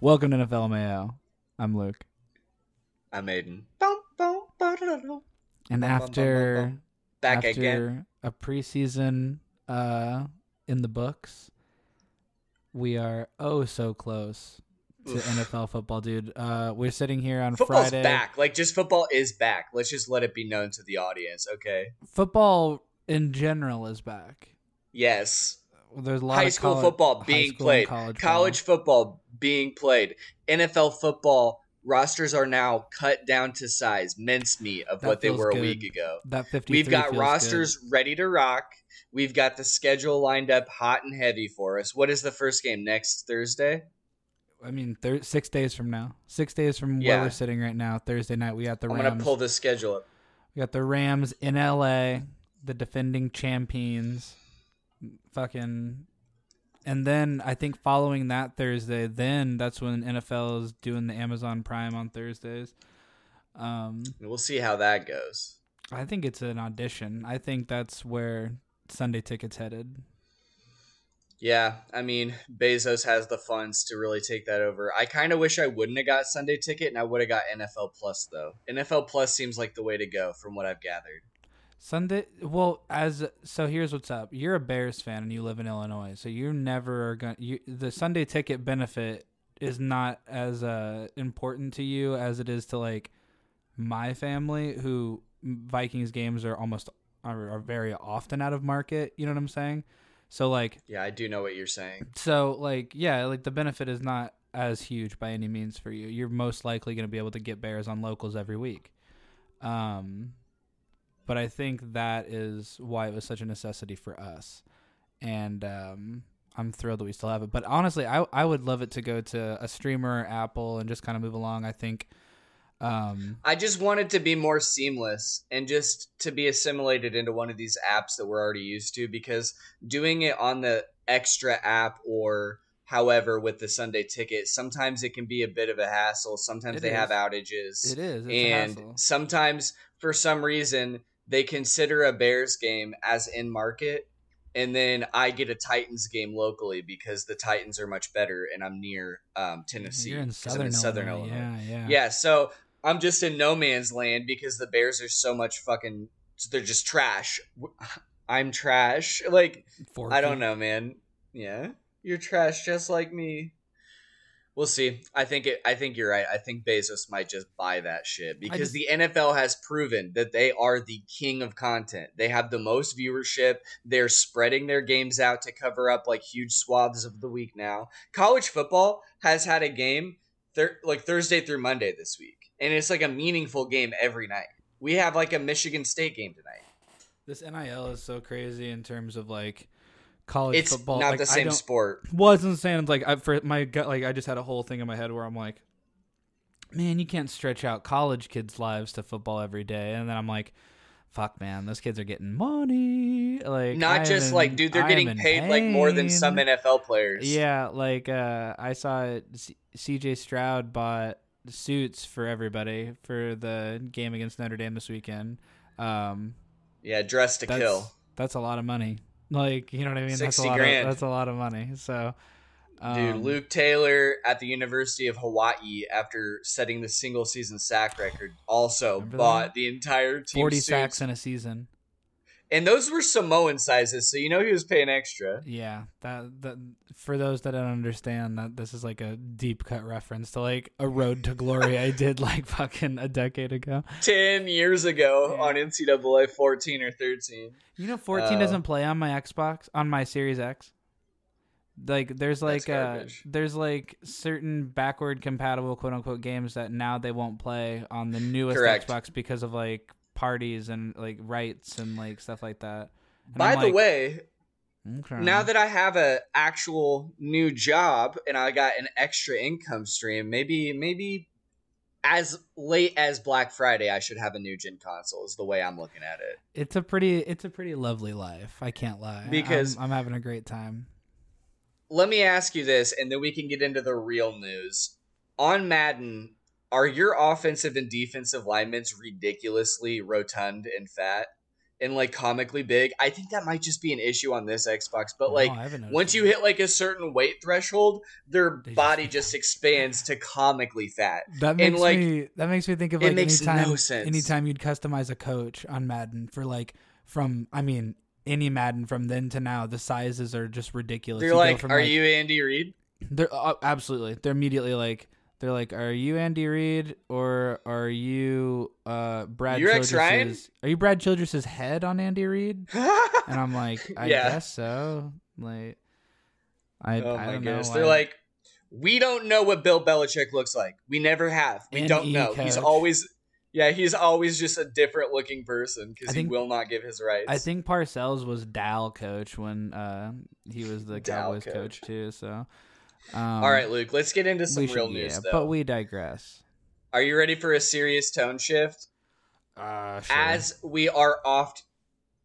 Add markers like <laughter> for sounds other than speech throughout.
Welcome to NFL Mayo. I'm Luke. I'm Aiden. And Bum, bum, after bum, bum, Back after again. a preseason uh, in the books, we are oh so close to Oof. NFL football, dude. Uh, we're sitting here on Football's Friday. back. Like just football is back. Let's just let it be known to the audience, okay? Football in general is back. Yes. There's a lot High of school college- football being school played. college, College football being played. NFL football rosters are now cut down to size, mincemeat of That what they were good. a week ago. That 53 We've got rosters ready to rock. We've got the schedule lined up hot and heavy for us. What is the first game next Thursday? I mean, thir- six days from now, six days from Yeah. where we're sitting right now, Thursday night, we got the I'm Rams. gonna pull the schedule up. We got the Rams in LA, the defending champions. Fucking and then I think following that Thursday, then that's when NFL is doing the Amazon Prime on Thursdays. Um We'll see how that goes. I think it's an audition. I think that's where Sunday tickets headed. Yeah, I mean, Bezos has the funds to really take that over. I kind of wish I wouldn't have got Sunday ticket and I would have got NFL Plus though. NFL Plus seems like the way to go from what I've gathered. Sunday well as so here's what's up. You're a Bears fan and you live in Illinois. So you're never going to the Sunday ticket benefit is not as uh important to you as it is to like my family who Vikings games are almost are, are very often out of market, you know what I'm saying? So like Yeah, I do know what you're saying. so like yeah, like the benefit is not as huge by any means for you. You're most likely going to be able to get bears on locals every week. Um but I think that is why it was such a necessity for us. And um I'm thrilled that we still have it. But honestly, I I would love it to go to a streamer or Apple and just kind of move along. I think um I just want it to be more seamless and just to be assimilated into one of these apps that we're already used to because doing it on the extra app or however with the Sunday ticket, sometimes it can be a bit of a hassle. Sometimes they have outages. it is it's and sometimes for some reason they consider a Bears game as in market and then I get a Titans game locally because the Titans are much better and I'm near um, Tennessee. You're in southern, southern Illinois. Illinois. Yeah, yeah. Yeah, so I'm just in no man's land because the Bears are so much fucking they're just trash. <laughs> I'm trash. Like Forky. I don't know, man. Yeah. You're trash just like me. We'll see. I think it I think you're right. I think Bezos might just buy that shit because just- the NFL has proven that they are the king of content. They have the most viewership. They're spreading their games out to cover up like huge swaths of the week now. College football has had a game thir- like Thursday through Monday this week, and it's like a meaningful game every night. We have like a Michigan State game tonight. This NIL is so crazy in terms of like college It's football. not Like, the same sport. wasn't saying it's like I, for my gut like I just had a whole thing in my head where I'm like, man, you can't stretch out college kids' lives to football every day, and then I'm like, fuck, man, those kids are getting money. Like Not I just like, dude, they're I getting paid like more than some NFL players. Yeah, like uh, I saw C- C.J. Stroud bought suits for everybody for the game against Notre Dame this weekend. Um, Yeah, dress to that's, kill. That's a lot of money. Like you know what I mean? that's a 60 lot grand. Of, that's a lot of money. So, um, Dude, Luke Taylor at the University of Hawaii, after setting the single season sack record, also bought that? the entire team forty suits. sacks in a season. And those were Samoan sizes, so you know he was paying extra. Yeah, that that for those that don't understand that this is like a deep cut reference to like a Road to Glory I did like <laughs> fucking a decade ago. Ten years ago Yeah. on NCAA fourteen or thirteen. You know, fourteen Oh. doesn't play on my Xbox on my Series X. Like there's like uh there's like certain backward compatible quote unquote games that now they won't play on the newest Correct. Xbox because of like parties and like rights and like stuff like that. And By I'm the like, way, okay. now that I have a actual new job and I got an extra income stream, maybe maybe as late as Black Friday, I should have a new gen console. Is the way I'm looking at it. it's a pretty it's a pretty lovely life. I can't lie. Because- I'm, I'm having a great time. Let me ask you this, and then we can get into the real news. On Madden, are your offensive and defensive linemen ridiculously rotund and fat and like comically big? I think that might just be an issue on this Xbox. But like no, once you hit like a certain weight threshold, their they body just, just expands to comically fat. That makes and, like, me that makes me think of like anytime no sense. anytime you'd customize a coach on Madden for like from I mean any Madden from then to now, the sizes are just ridiculous. They're you like, are like, you Andy Reid? They're uh, absolutely. They're immediately like they're like, "Are you Andy Reid or are you uh, Brad You're Childress's? Are you Brad Childress's head on Andy Reid?" <laughs> and I'm like, "I yeah. guess so." Like, I, oh I my goodness, they're like, "We don't know what Bill Belichick looks like. We never have. We don't know. Coach. He's always." Yeah, he's always just a different looking person because he will not give his rights. I think Parcells was Dal coach when uh, he was the Cowboys coach. coach too. So um, All right, Luke, let's get into some real news. Yeah, though. But we digress. Are you ready for a serious tone shift? Uh, sure. As we are oft,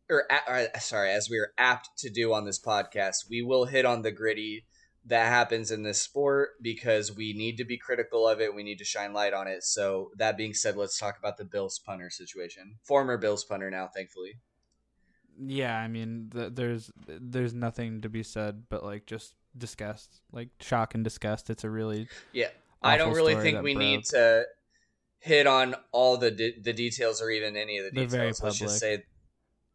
or uh, sorry, as we are apt to do on this podcast, we will hit on the gritty that happens in this sport because we need to be critical of it. We need to shine light on it. So that being said, let's talk about the Bills punter situation. Former Bills punter now, thankfully. Yeah, I mean, th- there's there's nothing to be said, but like just disgust, like shock and disgust. It's a really yeah. I don't really think we broke. need to hit on all the de- the details or even any of the details. Very Let's just say,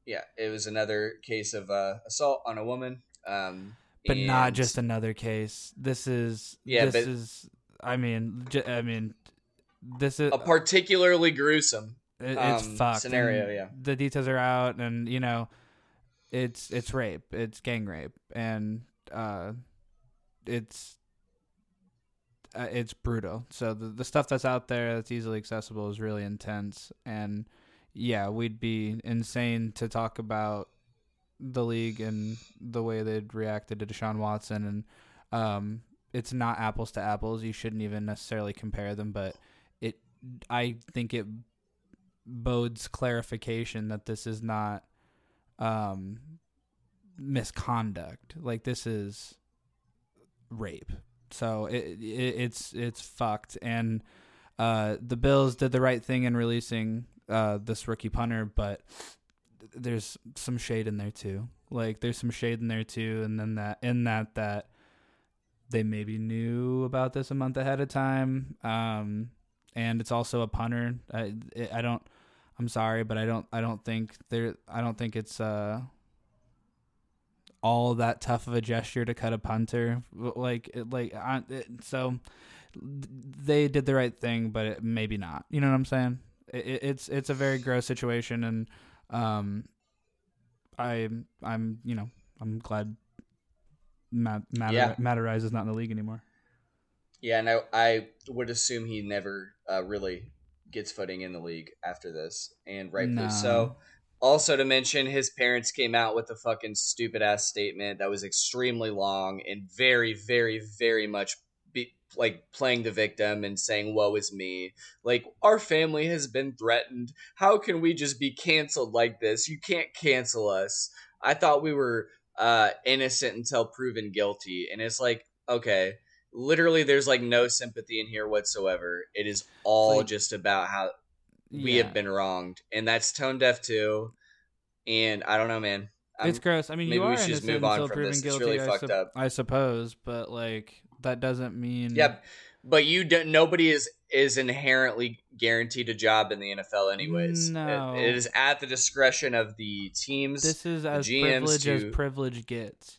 yeah, it was another case of uh, assault on a woman. Um, but not just another case. This is yeah. This is. I mean, j- I mean, this is a particularly gruesome. It, it's um, fucked. scenario. And yeah, the details are out, and you know, it's it's rape. It's gang rape, and uh, it's uh, it's brutal. So the the stuff that's out there that's easily accessible is really intense, and yeah, we'd be insane to talk about the league and the way they'd reacted to Deshaun Watson, and um, it's not apples to apples. You shouldn't even necessarily compare them, but it I think it bodes clarification that this is not um misconduct. Like this is rape. So it, it it's it's fucked. And uh, the Bills did the right thing in releasing uh, this rookie punter, but there's some shade in there too. Like there's some shade in there too, and then that in that that they maybe knew about this a month ahead of time. Um, and it's also a punter. I I don't. I'm sorry, but I don't. I don't think there. I don't think it's uh all that tough of a gesture to cut a punter. Like, like, so they did the right thing, but it, maybe not. You know what I'm saying? It, it's it's a very gross situation, and um, I I'm you know I'm glad Matt Matter, yeah. Matt Araiza is not in the league anymore. Yeah, and I, I would assume he never uh, really gets footing in the league after this, and rightfully no. so. Also, to mention, his parents came out with a fucking stupid ass statement that was extremely long and very, very, very much be, like playing the victim and saying, Woe is me. Like, our family has been threatened. How can we just be canceled like this? You can't cancel us. I thought we were uh, innocent until proven guilty. And it's like, okay, literally, there's like no sympathy in here whatsoever. It is all like, just about how we yeah. have been wronged, and that's tone deaf too. And I don't know, man. I'm, it's gross. I mean, maybe you are we should just move on from this. Guilty, it's really I fucked su- up. I suppose, but like that doesn't mean. Yep. But you don't. Nobody is is inherently guaranteed a job in the NFL, anyways. No, it, it is at the discretion of the teams. This is as privileged to, as privilege gets.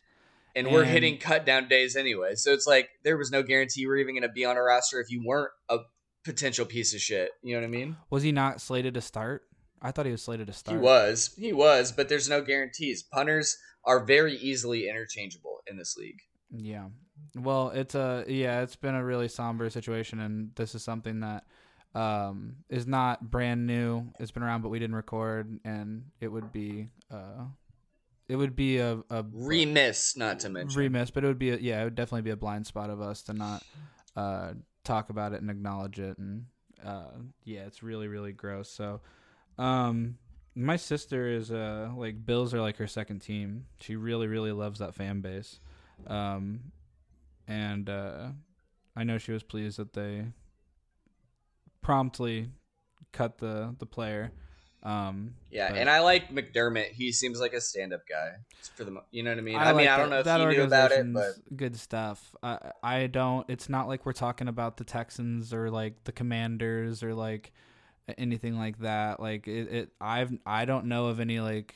And, and, we're hitting cut down days anyway, so it's like there was no guarantee you were even going to be on a roster if you weren't a potential piece of shit. You know what I mean? Was he not slated to start? I thought he was slated to start. He was. He was, but there's no guarantees. Punters are very easily interchangeable in this league. Yeah. Well, it's a yeah, it's been a really somber situation and this is something that um is not brand new. It's been around but we didn't record and it would be uh it would be a, a remiss not to mention remiss, but it would be a, yeah, it would definitely be a blind spot of us to not uh talk about it and acknowledge it and uh yeah, it's really really gross. So um, my sister is uh like Bills are like her second team. She really really loves that fan base. Um, and uh, I know she was pleased that they promptly cut the the player. Um, Yeah, but and I like McDermott. He seems like a stand-up guy. For the, mo- you know what I mean. I, mean, like I don't that- know if that he knew about it, but good stuff. I I don't. It's not like we're talking about the Texans or like the Commanders or like anything like that. Like it, it I've I don't know of any like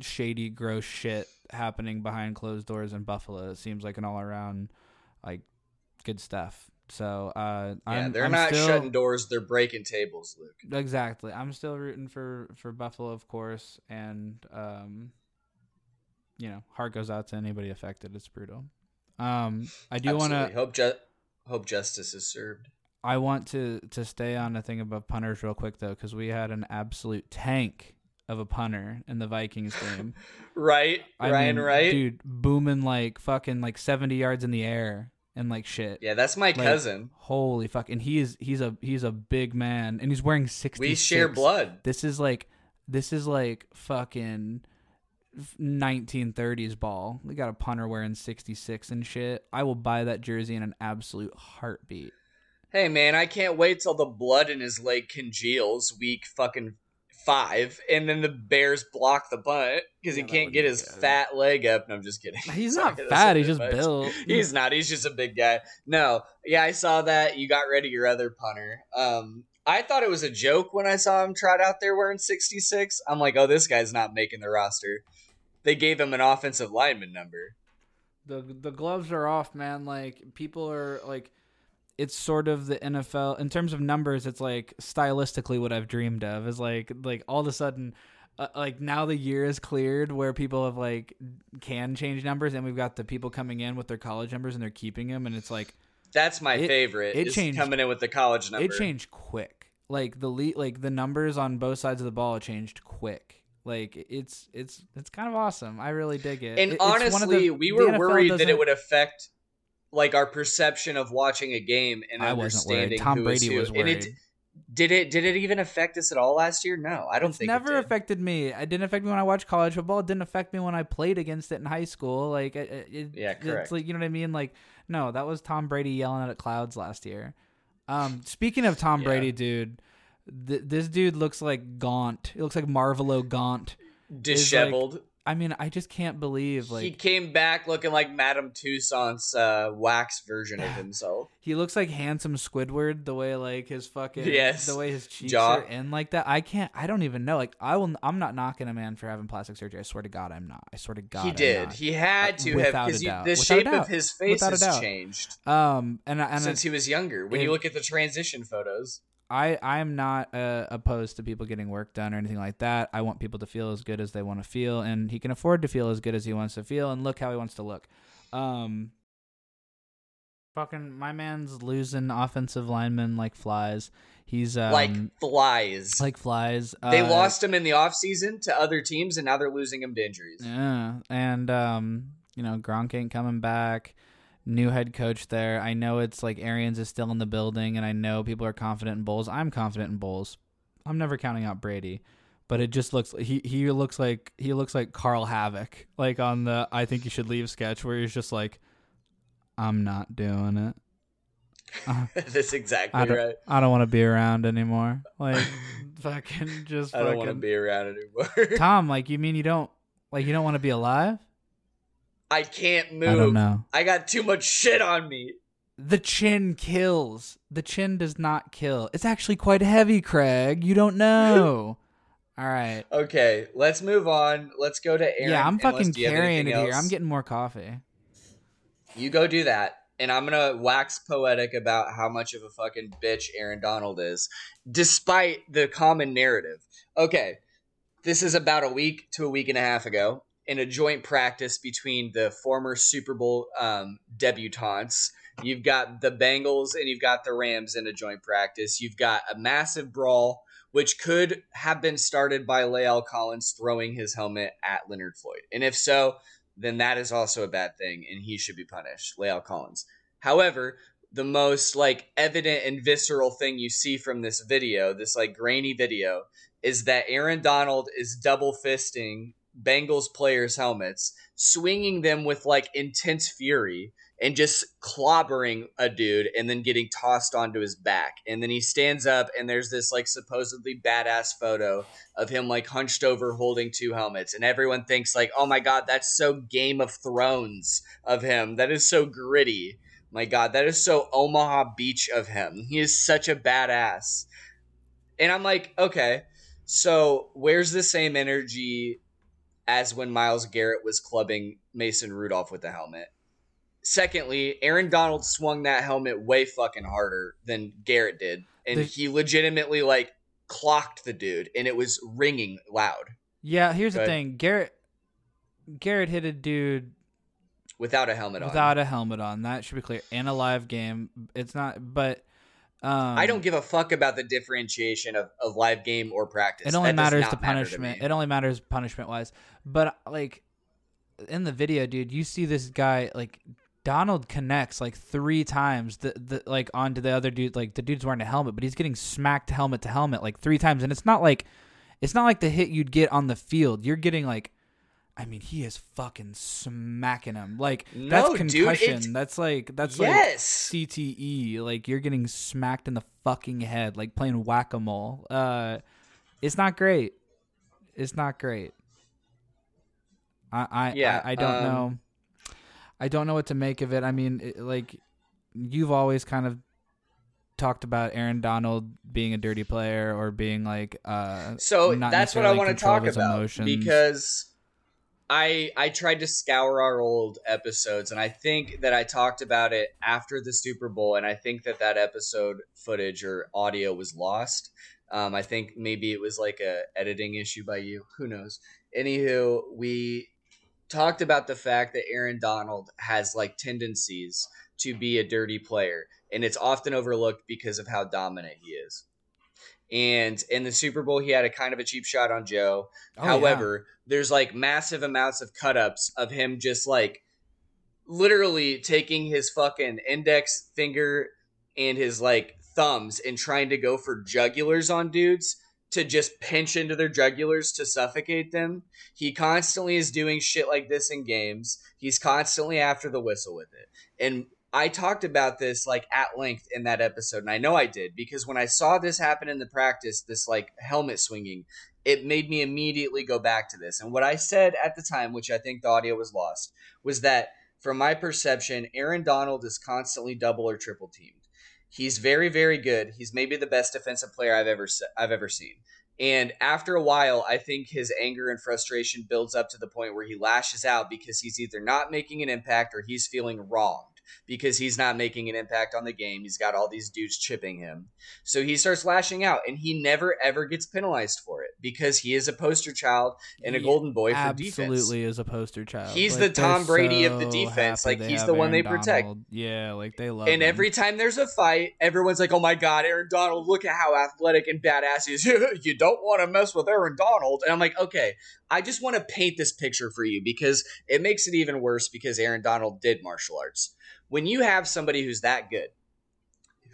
shady, gross shit happening behind closed doors in Buffalo. It seems like an all around like good stuff. So uh, yeah, I'm, they're I'm not still, shutting doors; they're breaking tables, Luke. Exactly. I'm still rooting for for Buffalo, of course, and um, you know, heart goes out to anybody affected. It's brutal. Um, I do want to. hope ju- hope justice is served. I want to to stay on the thing about punters real quick though, because we had an absolute tank of a punter in the Vikings <laughs> game. Right, I Ryan. mean, right? dude, booming like fucking like 70 yards in the air and like shit. Yeah, that's my cousin. Holy fuck! And he is he's a he's a big man, and he's wearing 60. We share blood. This is like this is like fucking 1930s ball. We got a punter wearing 66 and shit. I will buy that jersey in an absolute heartbeat. Hey man, I can't wait till the blood in his leg congeals week fucking five, and then the Bears block the punt because Yeah, he can't get his good. fat leg up. No, I'm just kidding. He's <laughs> Sorry, not fat. He's just much. built. <laughs> He's not. He's just a big guy. No, yeah, I saw that. You got rid of your other punter. Um, I thought it was a joke when I saw him trot out there wearing 66. I'm like, oh, this guy's not making the roster. They gave him an offensive lineman number. the the gloves are off, man. Like people are like, it's sort of the NFL in terms of numbers. It's like stylistically what I've dreamed of. Is like like all of a sudden. Uh, like now the year is cleared where people have like can change numbers and we've got the people coming in with their college numbers and they're keeping them and it's like That's my It- favorite. it is changed- coming in with the college number. it changed quick like the le- like the numbers on both sides of the ball changed quick like it's it's it's kind of awesome i really dig it And It- it's honestly, the- we were worried that it would affect like our perception of watching a game and I wasn't understanding Tom who Brady who. was And it, did it did it even affect us at all last year? No, I don't it's think never it affected me. It didn't affect me when I watched college football. It didn't affect me when I played against it in high school. Like, it, it, Yeah, correct. It's like you know what I mean. Like, no, that was Tom Brady yelling at clouds last year. Um, speaking of Tom Yeah. Brady, dude, th- this dude looks like Gaunt. It looks like Marvolo Gaunt. Disheveled. I mean, I just can't believe like he came back looking like Madame Tussauds uh, wax version of <sighs> himself. he looks like handsome Squidward. The way like his fucking Yes. the way his cheeks Jaw. are in like that. I can't. I don't even know. Like, I will. I'm not knocking a man for having plastic surgery. I swear to God, I'm not. I swear to God, he I'm did. not. He had to have Without a because the Without shape of his face Without has changed Um, and and since I, he was younger. When if- you look at the transition photos, I I am not uh, opposed to people getting work done or anything like that. I want people to feel as good as they want to feel, and he can afford to feel as good as he wants to feel, and look how he wants to look. Um, fucking my man's losing offensive linemen like flies. He's um, like flies. like flies. they Uh, lost him in the offseason to other teams, and now they're losing him to injuries. Yeah, and um, you know Gronk ain't coming back. New head coach there. I know it's like Arians is still in the building, and I know people are confident in Bowles. I'm confident in Bowles. I'm never counting out Brady, but it just looks he he looks like he looks like Carl Havoc, like on the I think you should leave sketch, where he's just like, I'm not doing it. Uh, <laughs> That's exactly I right. I don't want to be around anymore. Like <laughs> fucking just I don't want to be around anymore. Tom. Like you mean you don't like you don't want to be alive? I can't move. I don't know. I got too much shit on me. The chin kills. The chin does not kill. It's actually quite heavy, Craig. You don't know. <laughs> All right. Okay, let's move on. Let's go to Aaron. yeah, I'm fucking do you have carrying it here. I'm getting more coffee. You go do that. And I'm gonna wax poetic about how much of a fucking bitch Aaron Donald is, despite the common narrative. Okay, this is about a week to a week and a half ago in a joint practice between the former Super Bowl um, debutantes. You've got the Bengals and you've got the Rams in a joint practice. You've got a massive brawl, which could have been started by La'el Collins throwing his helmet at Leonard Floyd. And if so, then that is also a bad thing and he should be punished, La'el Collins. However, the most like evident and visceral thing you see from this video, this like grainy video, is that Aaron Donald is double fisting Bengals players' helmets, swinging them with like intense fury, and just clobbering a dude and then getting tossed onto his back. And then he stands up and there's this like supposedly badass photo of him like hunched over holding two helmets. And everyone thinks like, oh my God, that's so Game of Thrones of him. That is so gritty. My God, that is so Omaha Beach of him. He is such a badass. And I'm like, okay, so where's the same energy as when Myles Garrett was clubbing Mason Rudolph with the helmet? Secondly, Aaron Donald swung that helmet way fucking harder than Garrett did, and The- he legitimately like clocked the dude, and it was ringing loud Yeah, here's Go the ahead. thing. Garrett Garrett hit a dude without a helmet on. without a helmet on. That should be clear. In a live game, it's not. But um, I don't give a fuck about the differentiation of, of live game or practice. It only That matters the matter to punishment. me. it only matters punishment wise. But like in the video, dude, you see this guy like Donald connects like three times the, the like onto the other dude. Like the dude's wearing a helmet, but he's getting smacked helmet to helmet like three times, and it's not like it's not like the hit you'd get on the field. You're getting like. I mean, he is fucking smacking him. Like that's No, dude, concussion. it's- that's like that's yes. like CTE. Like you're getting smacked in the fucking head, like playing whack a mole. Uh, it's not great. It's not great. I I Yeah, I, I don't um, know. I don't know what to make of it. I mean, it, like you've always kind of talked about Aaron Donald being a dirty player or being like uh So that's what I want to in control of talk about emotions. because I I tried to scour our old episodes and I think that I talked about it after the Super Bowl and I think that that episode footage or audio was lost. Um, I think maybe it was like a editing issue by you. Who knows? Anywho, we talked about the fact that Aaron Donald has like tendencies to be a dirty player, and it's often overlooked because of how dominant he is. And in the Super Bowl, he had a kind of a cheap shot on Joe. Oh, yeah. However, there's like massive amounts of cut ups of him just like literally taking his fucking index finger and his like thumbs and trying to go for jugulars on dudes to just pinch into their jugulars to suffocate them. He constantly is doing shit like this in games. He's constantly after the whistle with it. And I talked about this like at length in that episode, and I know I did because when I saw this happen in the practice, this like helmet swinging, it made me immediately go back to this. And what I said at the time, which I think the audio was lost, was that from my perception, Aaron Donald is constantly double or triple teamed. He's very, very good. He's maybe the best defensive player I've ever se- I've ever seen. And after a while, I think his anger and frustration builds up to the point where he lashes out because he's either not making an impact or he's feeling wronged because he's not making an impact on the game. He's got all these dudes chipping him. So he starts lashing out and he never ever gets penalized for it because he is a poster child and a He golden boy for defense. absolutely is a poster child. He's Like, the Tom Brady of the defense. Like, he's the one Aaron they protect. Donald. Yeah, like they love And him. every time there's a fight, everyone's like, "Oh my God, Aaron Donald! Look at how athletic and badass he is." <laughs> you don't want to mess with Aaron Donald. And I'm like, okay, I just want to paint this picture for you because it makes it even worse because Aaron Donald did martial arts. When you have somebody who's that good,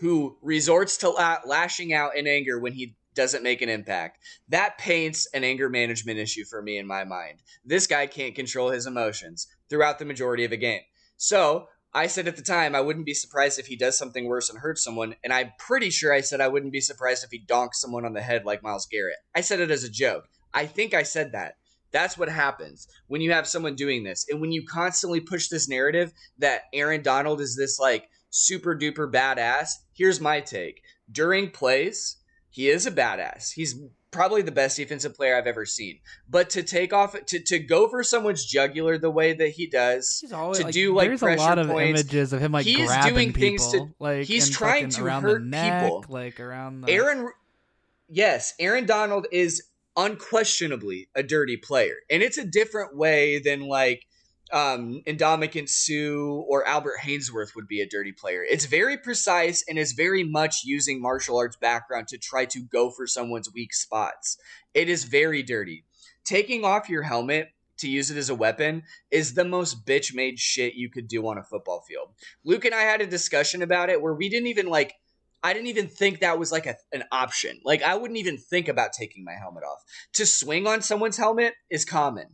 who resorts to la- lashing out in anger when he doesn't make an impact, that paints an anger management issue for me in my mind. This guy can't control his emotions throughout the majority of a game. So I said at the time I wouldn't be surprised if he does something worse and hurts someone, and I'm pretty sure I said I wouldn't be surprised if he donks someone on the head like Myles Garrett. I said it as a joke. I think I said that. That's what happens when you have someone doing this, and when you constantly push this narrative that Aaron Donald is this like super duper badass. Here's my take: during plays, he is a badass. He's probably the best defensive player I've ever seen. But to take off to to go for someone's jugular the way that he does, He's always, to like, do, like, there's a lot of points. images of him like He's grabbing doing things people, to- like he's trying to hurt the neck, people. like around the Aaron, yes, Aaron Donald is unquestionably a dirty player, and it's a different way than like um, Ndamukong Suh or Albert Haynesworth would be a dirty player. It's very precise and is very much using martial arts background to try to go for someone's weak spots. It is very dirty. Taking off your helmet to use it as a weapon is the most bitch made shit you could do on a football field. Luke and I had a discussion about it where we didn't even like I didn't even think that was like a, an option. Like I wouldn't even think about taking my helmet off. To swing on someone's helmet is common.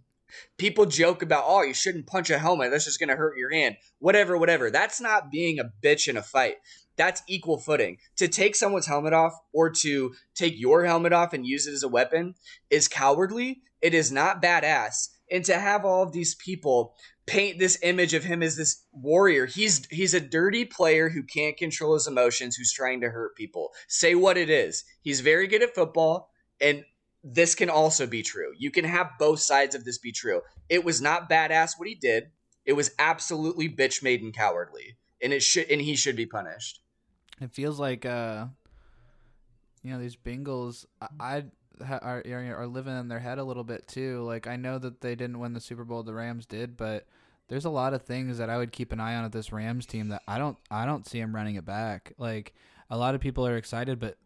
People joke about, oh, you shouldn't punch a helmet. That's just going to hurt your hand. Whatever, whatever. That's not being a bitch in a fight. That's equal footing. To take someone's helmet off or to take your helmet off and use it as a weapon is cowardly. It is not badass. And to have all of these people paint this image of him as this warrior. He's he's a dirty player who can't control his emotions, who's trying to hurt people. Say what it is. He's very good at football, and this can also be true. You can have both sides of this be true. It was not badass what he did. It was absolutely bitch made and cowardly, and it should and he should be punished. It feels like uh, you know, these Bengals. I, I are are living in their head a little bit too. Like I know that they didn't win the Super Bowl, the Rams did, but there's a lot of things that I would keep an eye on at this Rams team that I don't I don't see him running it back. Like a lot of people are excited, but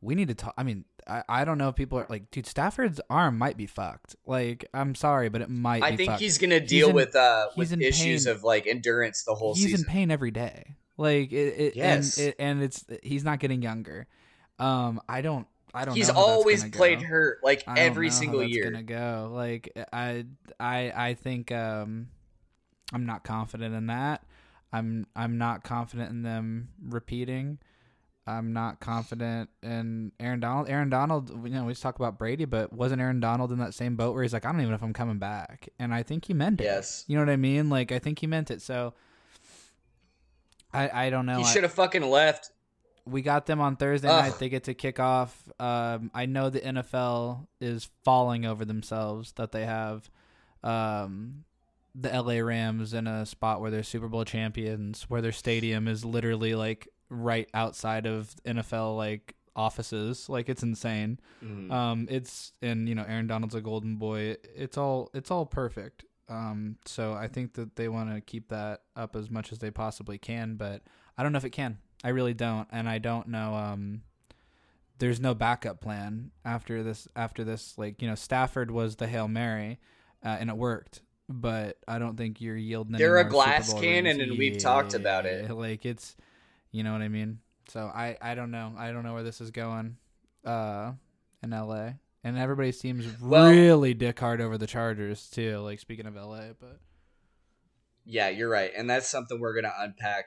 we need to talk. I mean, I, I don't know if people are like, dude, Stafford's arm might be fucked. Like, I'm sorry, but it might. I think fucked. he's gonna deal in, with uh with issues pain. of like endurance the whole he's season. He's in pain every day. Like it, it yes, and, it, and it's he's not getting younger. Um, I don't I don't. He's always played go. hurt like every single year. Gonna go like I I I think um I'm not confident in that. I'm I'm not confident in them repeating. I'm not confident in Aaron Donald. Aaron Donald, you know, we just talk about Brady, but wasn't Aaron Donald in that same boat where he's like, I don't even know if I'm coming back, and I think he meant it. Yes, you know what I mean. Like I think he meant it. So I I don't know. He should have fucking left. We got them on Thursday Ugh. night. They get to kick off. Um, I know the NFL is falling over themselves that they have um, the LA Rams in a spot where they're Super Bowl champions, where their stadium is literally like right outside of NFL like offices. Like it's insane. Mm. Um, it's and you know Aaron Donald's a golden boy. It's all it's all perfect. Um, so I think that they want to keep that up as much as they possibly can, but I don't know if it can. I really don't, and I don't know. Um, there's no backup plan after this. After this, like you know, Stafford was the hail mary, uh, and it worked but I don't think you're yielding. They're a glass cannon, and we've talked about it. Like it's, you know what I mean. So I I don't know. I don't know where this is going, uh, in L.A. And everybody seems well, really dick hard over the Chargers too. Like speaking of L.A., but yeah, you're right, and that's something we're gonna unpack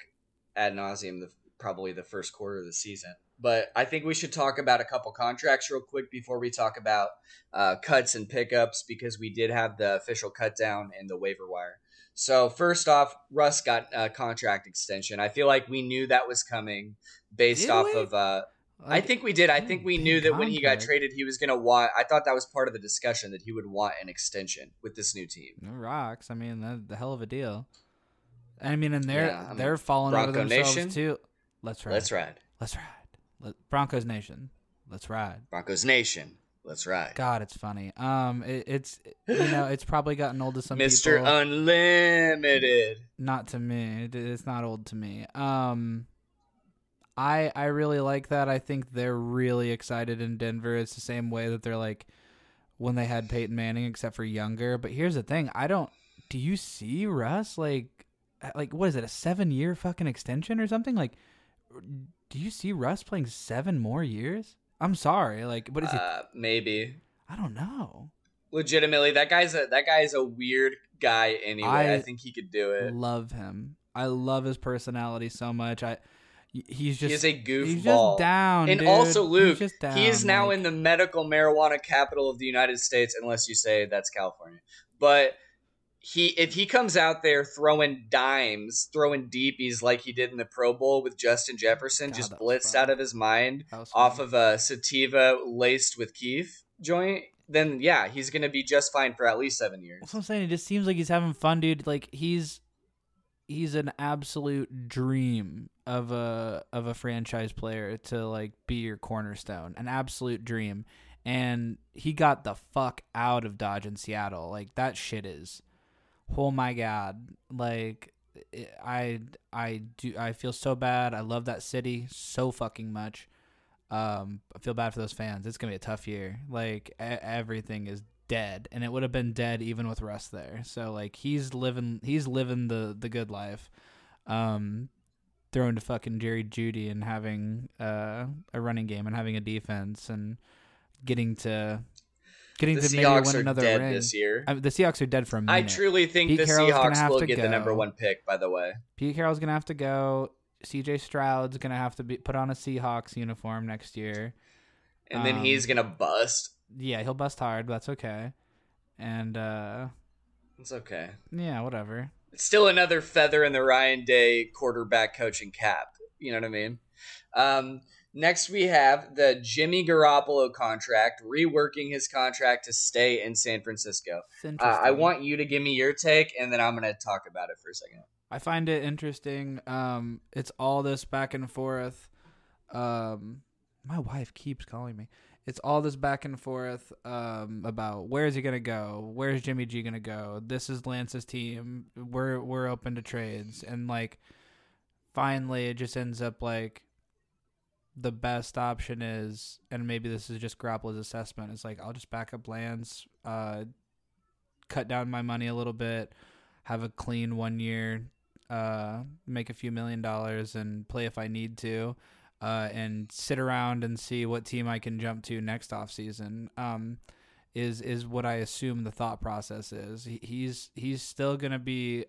ad nauseum. The probably the first quarter of the season. But I think we should talk about a couple contracts real quick before we talk about uh, cuts and pickups because we did have the official cut down in the waiver wire. So first off, Russ got a contract extension. I feel like we knew that was coming based did off we? of. Uh, I think we did. I think we knew that when he got traded, he was going to want. I thought that was part of the discussion that he would want an extension with this new team. No rocks. I mean, that's the hell of a deal. I mean, and they're yeah, I mean, they're falling Bronco over themselves Nation? too. Let's ride. Let's ride. Let's ride. Let, Broncos Nation. Let's ride. Broncos Nation. Let's ride. God, it's funny. Um, it, it's you know it's probably gotten old to some Mr. people. Unlimited. Not to me. It, it's not old to me. Um, I I really like that. I think they're really excited in Denver. It's the same way that they're like when they had Peyton Manning, except for younger. But here's the thing: I don't. Do you see Russ like like what is it? A seven year fucking extension or something? Like, do you see Russ playing seven more years? I'm sorry, like, what is uh, it? Maybe. I don't know. Legitimately, that guy's a that guy is a weird guy anyway. I, I think he could do it. Love him. I love his personality so much. I he's just he's a goofball. He's just down, and dude. also Luke, he is now like, in the medical marijuana capital of the United States, unless you say that's California. But he if he comes out there throwing dimes, throwing deepies like he did in the Pro Bowl with Justin Jefferson, God, just blitzed out of his mind off of a sativa laced with kief joint, then yeah, he's gonna be just fine for at least seven years. That's what I'm saying. It just seems like he's having fun, dude. Like he's he's an absolute dream of a of a franchise player to like be your cornerstone. An absolute dream. And he got the fuck out of Dodge in Seattle. Like that shit is oh my god. Like i i do i feel so bad. I love that city so fucking much. Um i feel bad for those fans. It's gonna be a tough year. Like everything is dead and it would have been dead even with russ there. So like he's living he's living the the good life. Um throwing to fucking jerry Jeudy and having uh, a running game and having a defense and getting to getting the to maybe Seahawks win are another dead ring. this year. I mean, the Seahawks are dead for a minute. I truly think Pete the Carroll's Seahawks have will to get the number one pick. By the way, Pete Carroll's gonna have to go. C.J. Stroud's gonna have to be put on a Seahawks uniform next year. and then Um, he's gonna bust. Yeah, he'll bust hard. But that's okay. And uh, It's okay. yeah, whatever. It's still another feather in the Ryan Day quarterback coaching cap. You know what I mean? Um, next, we have the Jimmy Garoppolo contract, reworking his contract to stay in San Francisco. Uh. I want you to give me your take, and then I'm going to talk about it for a second. I find it interesting. Um, it's all this back and forth. Um, my wife keeps calling me. It's all this back and forth um, about where is he gonna go? Where's Jimmy G gonna go? This is Lance's team. We're we're open to trades, and like, finally, it just ends up like the best option is, and maybe this is just Garoppolo's assessment. It's like I'll just back up Lance, uh, cut down my money a little bit, have a clean one year, uh, make a few million dollars, and play if I need to, uh, and sit around and see what team I can jump to next off season. Um, is is what I assume the thought process is. He, he's he's still gonna be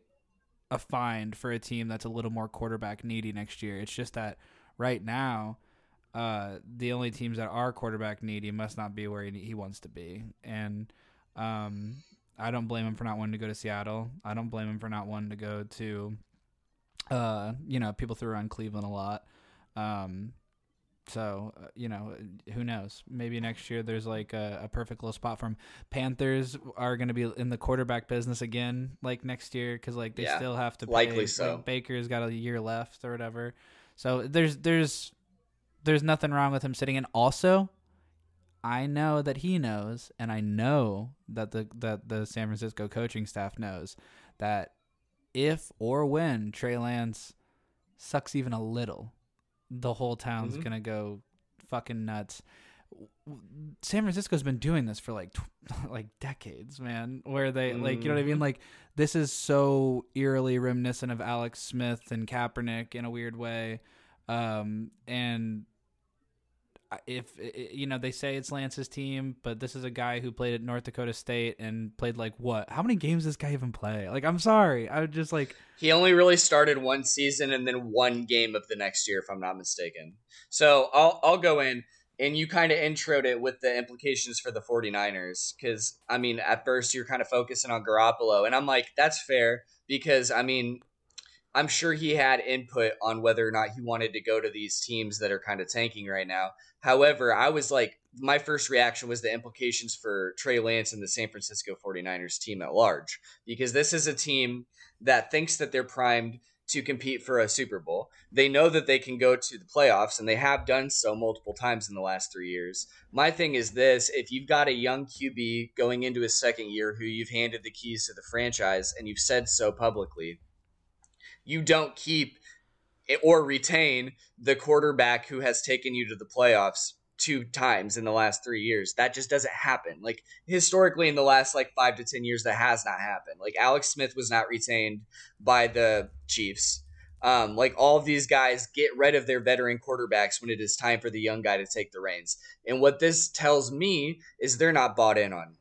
a find for a team that's a little more quarterback needy next year. It's just that right now, uh, the only teams that are quarterback needy must not be where he, he wants to be, and um, I don't blame him for not wanting to go to Seattle. I don't blame him for not wanting to go to, uh, you know, people threw around Cleveland a lot. Um, so uh, you know, who knows? Maybe next year there's like a, a perfect little spot for him. Panthers are going to be in the quarterback business again, like next year, because like they Yeah, still have to pay, likely like, so. Baker's got a year left or whatever. So there's there's there's nothing wrong with him sitting in. Also, I know that he knows, and I know that the that the San Francisco coaching staff knows that if or when Trey Lance sucks even a little, the whole town's Mhm. gonna go fucking nuts. San Francisco's been doing this for like tw- <laughs> like decades, man. Where they like, you know what I mean? Mhm. Like this is so eerily reminiscent of Alex Smith and Kaepernick in a weird way. Um, and if you know they say it's Lance's team, but this is a guy who played at North Dakota State and played like what? How many games does this guy even play? Like, I'm sorry, I would just like He only really started one season and then one game of the next year, if I'm not mistaken. So I'll I'll go in and you kind of introed it with the implications for the 49ers because I mean at first you're kind of focusing on Garoppolo and I'm like that's fair because I mean I'm sure he had input on whether or not he wanted to go to these teams that are kind of tanking right now. However, I was like my first reaction was the implications for Trey Lance and the San Francisco 49ers team at large because this is a team that thinks that they're primed to compete for a Super Bowl. They know that they can go to the playoffs, and they have done so multiple times in the last three years. My thing is this if you've got a young QB going into his second year who you've handed the keys to the franchise and you've said so publicly, you don't keep or retain the quarterback who has taken you to the playoffs two times in the last three years. That just doesn't happen. Like historically, in the last like five to ten years, that has not happened. Like Alex Smith was not retained by the Chiefs. Um, like all of these guys get rid of their veteran quarterbacks when it is time for the young guy to take the reins. And what this tells me is they're not bought in on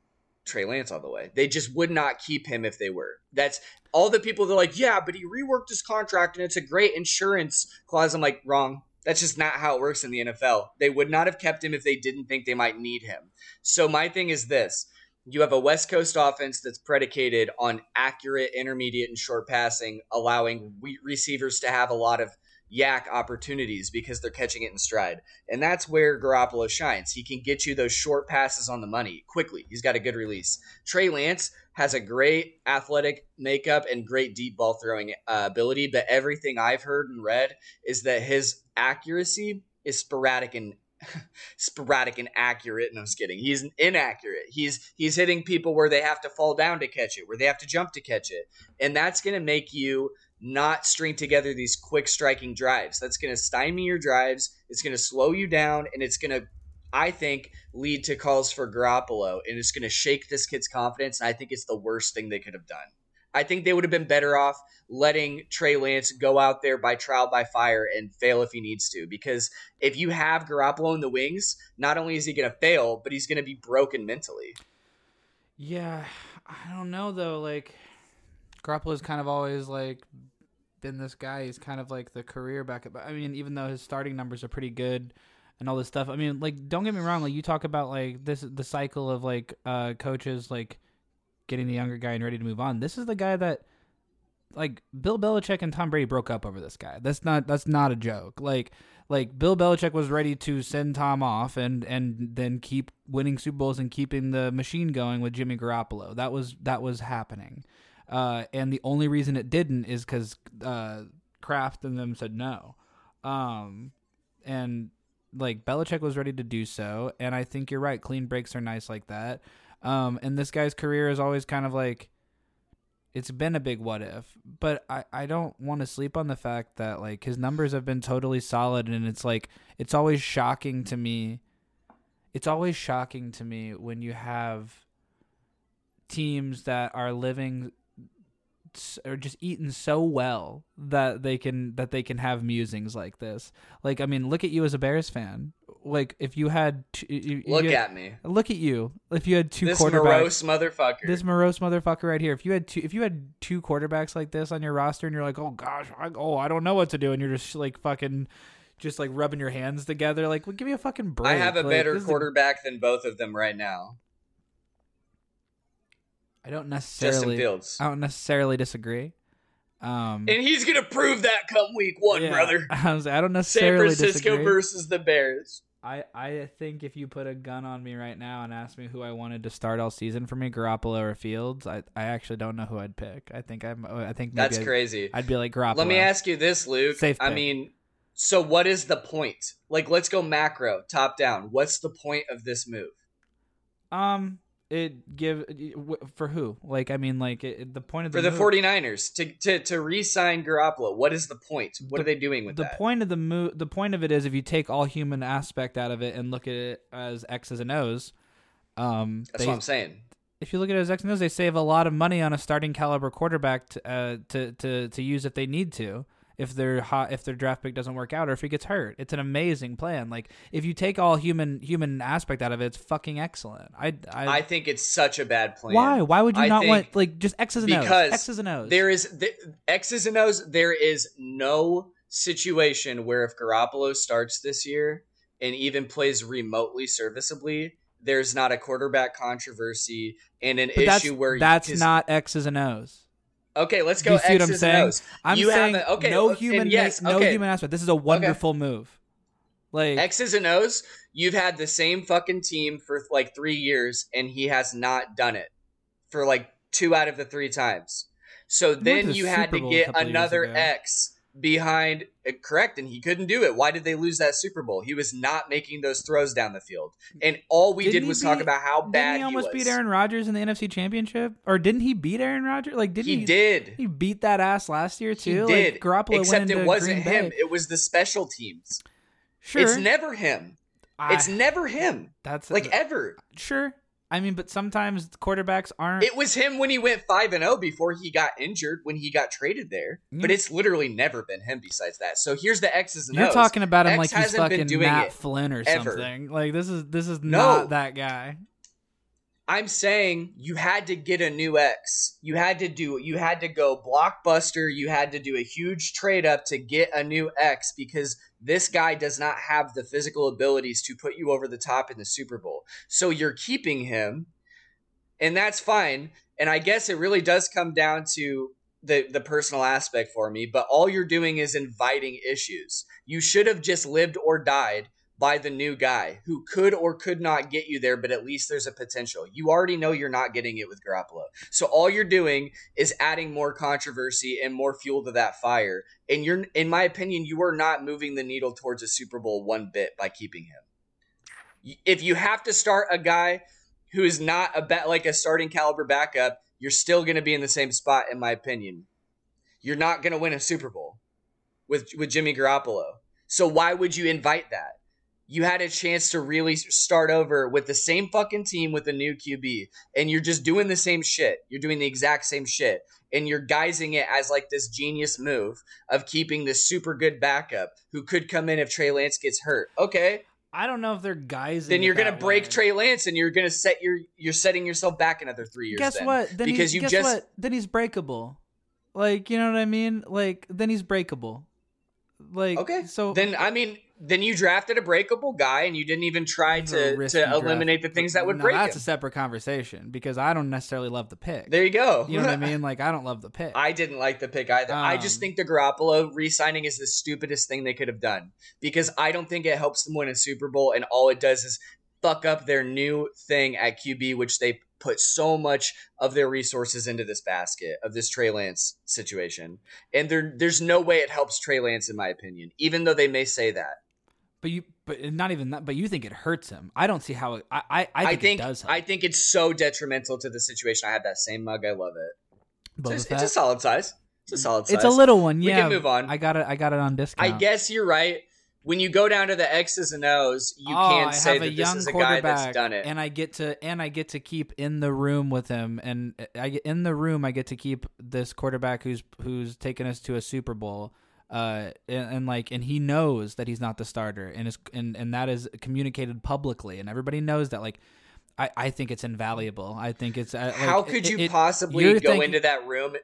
Trey Lance all the way. They just would not keep him if they were. That's all the people that are like, yeah, but he reworked his contract and it's a great insurance clause. I'm like, wrong. That's just not how it works in the NFL. They would not have kept him if they didn't think they might need him. So my thing is this. You have a West Coast offense that's predicated on accurate intermediate and short passing, allowing re- receivers to have a lot of YAC opportunities because they're catching it in stride. And that's where Garoppolo shines. He can get you those short passes on the money quickly. He's got a good release. Trey Lance has a great athletic makeup and great deep ball throwing uh, ability, but everything I've heard and read is that his accuracy is sporadic and <laughs> sporadic and accurate. And I'm just kidding. He's inaccurate. He's he's hitting people where they have to fall down to catch it, where they have to jump to catch it, and that's going to make you not string together these quick striking drives. That's going to stymie your drives. It's going to slow you down, and it's going to, I think, lead to calls for Garoppolo, and it's going to shake this kid's confidence. And I think it's the worst thing they could have done. I think they would have been better off letting Trey Lance go out there by trial by fire and fail if he needs to. Because if you have Garoppolo in the wings, not only is he going to fail, but he's going to be broken mentally. Yeah, I don't know though. Like, Garoppolo's kind of always like been this guy. He's kind of like the career backup. I mean, even though his starting numbers are pretty good and all this stuff. I mean, like, don't get me wrong. Like, you talk about like this the cycle of like uh coaches like getting the younger guy and ready to move on. This is the guy that like Bill Belichick and Tom Brady broke up over this guy. That's not that's not a joke. Like like Bill Belichick was ready to send Tom off and and then keep winning Super Bowls and keeping the machine going with Jimmy Garoppolo. That was that was happening. Uh, and the only reason it didn't is because uh, Kraft and them said no. Um, and like Belichick was ready to do so, and I think you're right. Clean breaks are nice like that. Um, and this guy's career is always kind of like it's been a big what if, but I, I don't want to sleep on the fact that like his numbers have been totally solid and it's like it's always shocking to me. It's always shocking to me when you have teams that are living or just eaten so well that they can that they can have musings like this. Like I mean, look at you as a Bears fan. Like if you had you, look had, at me. Look at you. If you had two this quarterbacks morose motherfucker. This morose motherfucker right here. If you had two if you had two quarterbacks like this on your roster and you're like oh gosh I, oh I don't know what to do and you're just like fucking just like rubbing your hands together like well, give me a fucking break. I have a like, better quarterback a... than both of them right now I don't necessarily Justin Fields I don't necessarily disagree um, and he's gonna prove that come week one, yeah, brother. <laughs> I, was, I don't necessarily disagree. San Francisco disagree. versus the Bears. I, I think if you put a gun on me right now and asked me who I wanted to start all season for me, Garoppolo or Fields, I, I actually don't know who I'd pick. I think I'm I think that's I'd, crazy. I'd be like Garoppolo. Let me ask you this, Luke. Safe I mean, so what is the point? Like, let's go macro, top down. What's the point of this move? Um, it give for who? Like I mean, like it, the point of the for the move, 49ers to to to re-sign Garoppolo. What is the point? What the, are they doing with the that? point of the move? The point of it is if you take all human aspect out of it and look at it as X's and O's. Um, That's they, what I'm saying. If you look at it as X's and O's, they save a lot of money on a starting caliber quarterback to uh, to, to to use if they need to if their hot if their draft pick doesn't work out or if he gets hurt. It's an amazing plan. Like if you take all human human aspect out of it, it's fucking excellent. I I, I think it's such a bad plan. why why would you I not want like just X's and O's because X's and O's There is the, X's and O's. There is no situation where if Garoppolo starts this year and even plays remotely serviceably, there's not a quarterback controversy and an But issue that's, where that's not X's and O's. Okay, let's go. you see what I'm X's saying? and O's. I'm You saying have a- okay, no human yes, no okay. human aspect. This is a wonderful move. Like X's and O's. You've had the same fucking team for like three years, and he has not done it for like two out of the three times. So then the you had to get another. X behind uh, correct and he couldn't do it why did they lose that super bowl he was not making those throws down the field and all we Didn't did he was talk about how bad he almost was beat Aaron Rodgers in the NFC Championship? Or didn't he beat Aaron Rodgers? Like didn't he, he? did He beat that ass last year he too. did Like Garoppolo except went into it wasn't Green him Bay. it was the special teams Sure, it's never him I- it's never him that's like ever sure. I mean, but sometimes quarterbacks aren't. It was him when he went five and zero before he got injured when he got traded there. But mm. it's literally never been him. Besides that, so here's the X's and You're O's. talking about him X like he's fucking Matt Flynn or ever. something. Like this is this is No. not that guy. I'm saying you had to get a new X. You had to do. You had to go blockbuster. You had to do a huge trade up to get a new X because this guy does not have the physical abilities to put you over the top in the Super Bowl. So you're keeping him, and that's fine. And I guess it really does come down to the the personal aspect for me. But all you're doing is inviting issues. You should have just lived or died by the new guy who could or could not get you there, but at least there's a potential. You already know you're not getting it with Garoppolo. So all you're doing is adding more controversy and more fuel to that fire. And you're in my opinion, you are not moving the needle towards a Super Bowl one bit by keeping him. If you have to start a guy who is not a bet like a starting caliber backup, you're still going to be in the same spot in my opinion. You're not going to win a Super Bowl with with Jimmy Garoppolo. So why would you invite that? You had a chance to really start over with the same fucking team with a new QB, and you're just doing the same shit. You're doing the exact same shit, and you're guising it as like this genius move of keeping this super good backup who could come in if Trey Lance gets hurt. Okay, I don't know if they're guys. then you're gonna break Trey Lance, and you're gonna set your you're setting yourself back another three years. Guess then. what? Then because you just what? Then he's breakable. Like you know what I mean? Like then he's breakable. Like okay. so then I mean, then you drafted a breakable guy, and you didn't even try to to draft. eliminate the things that would No, break That's him. a separate conversation because I don't necessarily love the pick. there you go. You know what I <laughs> mean? Like I don't love the pick. I didn't like the pick either. I just Um, think the Garoppolo re-signing is the stupidest thing they could have done because I don't think it helps them win a Super Bowl, and all it does is fuck up their new thing at QB, which they put so much of their resources into this basket of this Trey Lance situation, and there there's no way it helps Trey Lance in my opinion, even though they may say that. But you, but not even that. But you think it hurts him? I don't see how. It, I, I, I I think, think it does. Help. I think it's so detrimental to the situation. I have that same mug. I love it. Boba It's, Fett. it's a solid size. It's a mm, solid size. It's a little one. Yeah, We can move on. I got it. I got it on discount. I guess you're right. When you go down to the X's and O's, you oh, can't I say that this is a guy that's done it. and I get to and I get to keep in the room with him, and I get in the room. I get to keep this quarterback who's who's taken us to a Super Bowl, uh, and, and like, and he knows that he's not the starter, and is and and that is communicated publicly, and everybody knows that. Like, I I think it's invaluable. I think it's uh, like, How could it- you it- possibly go thinking- into that room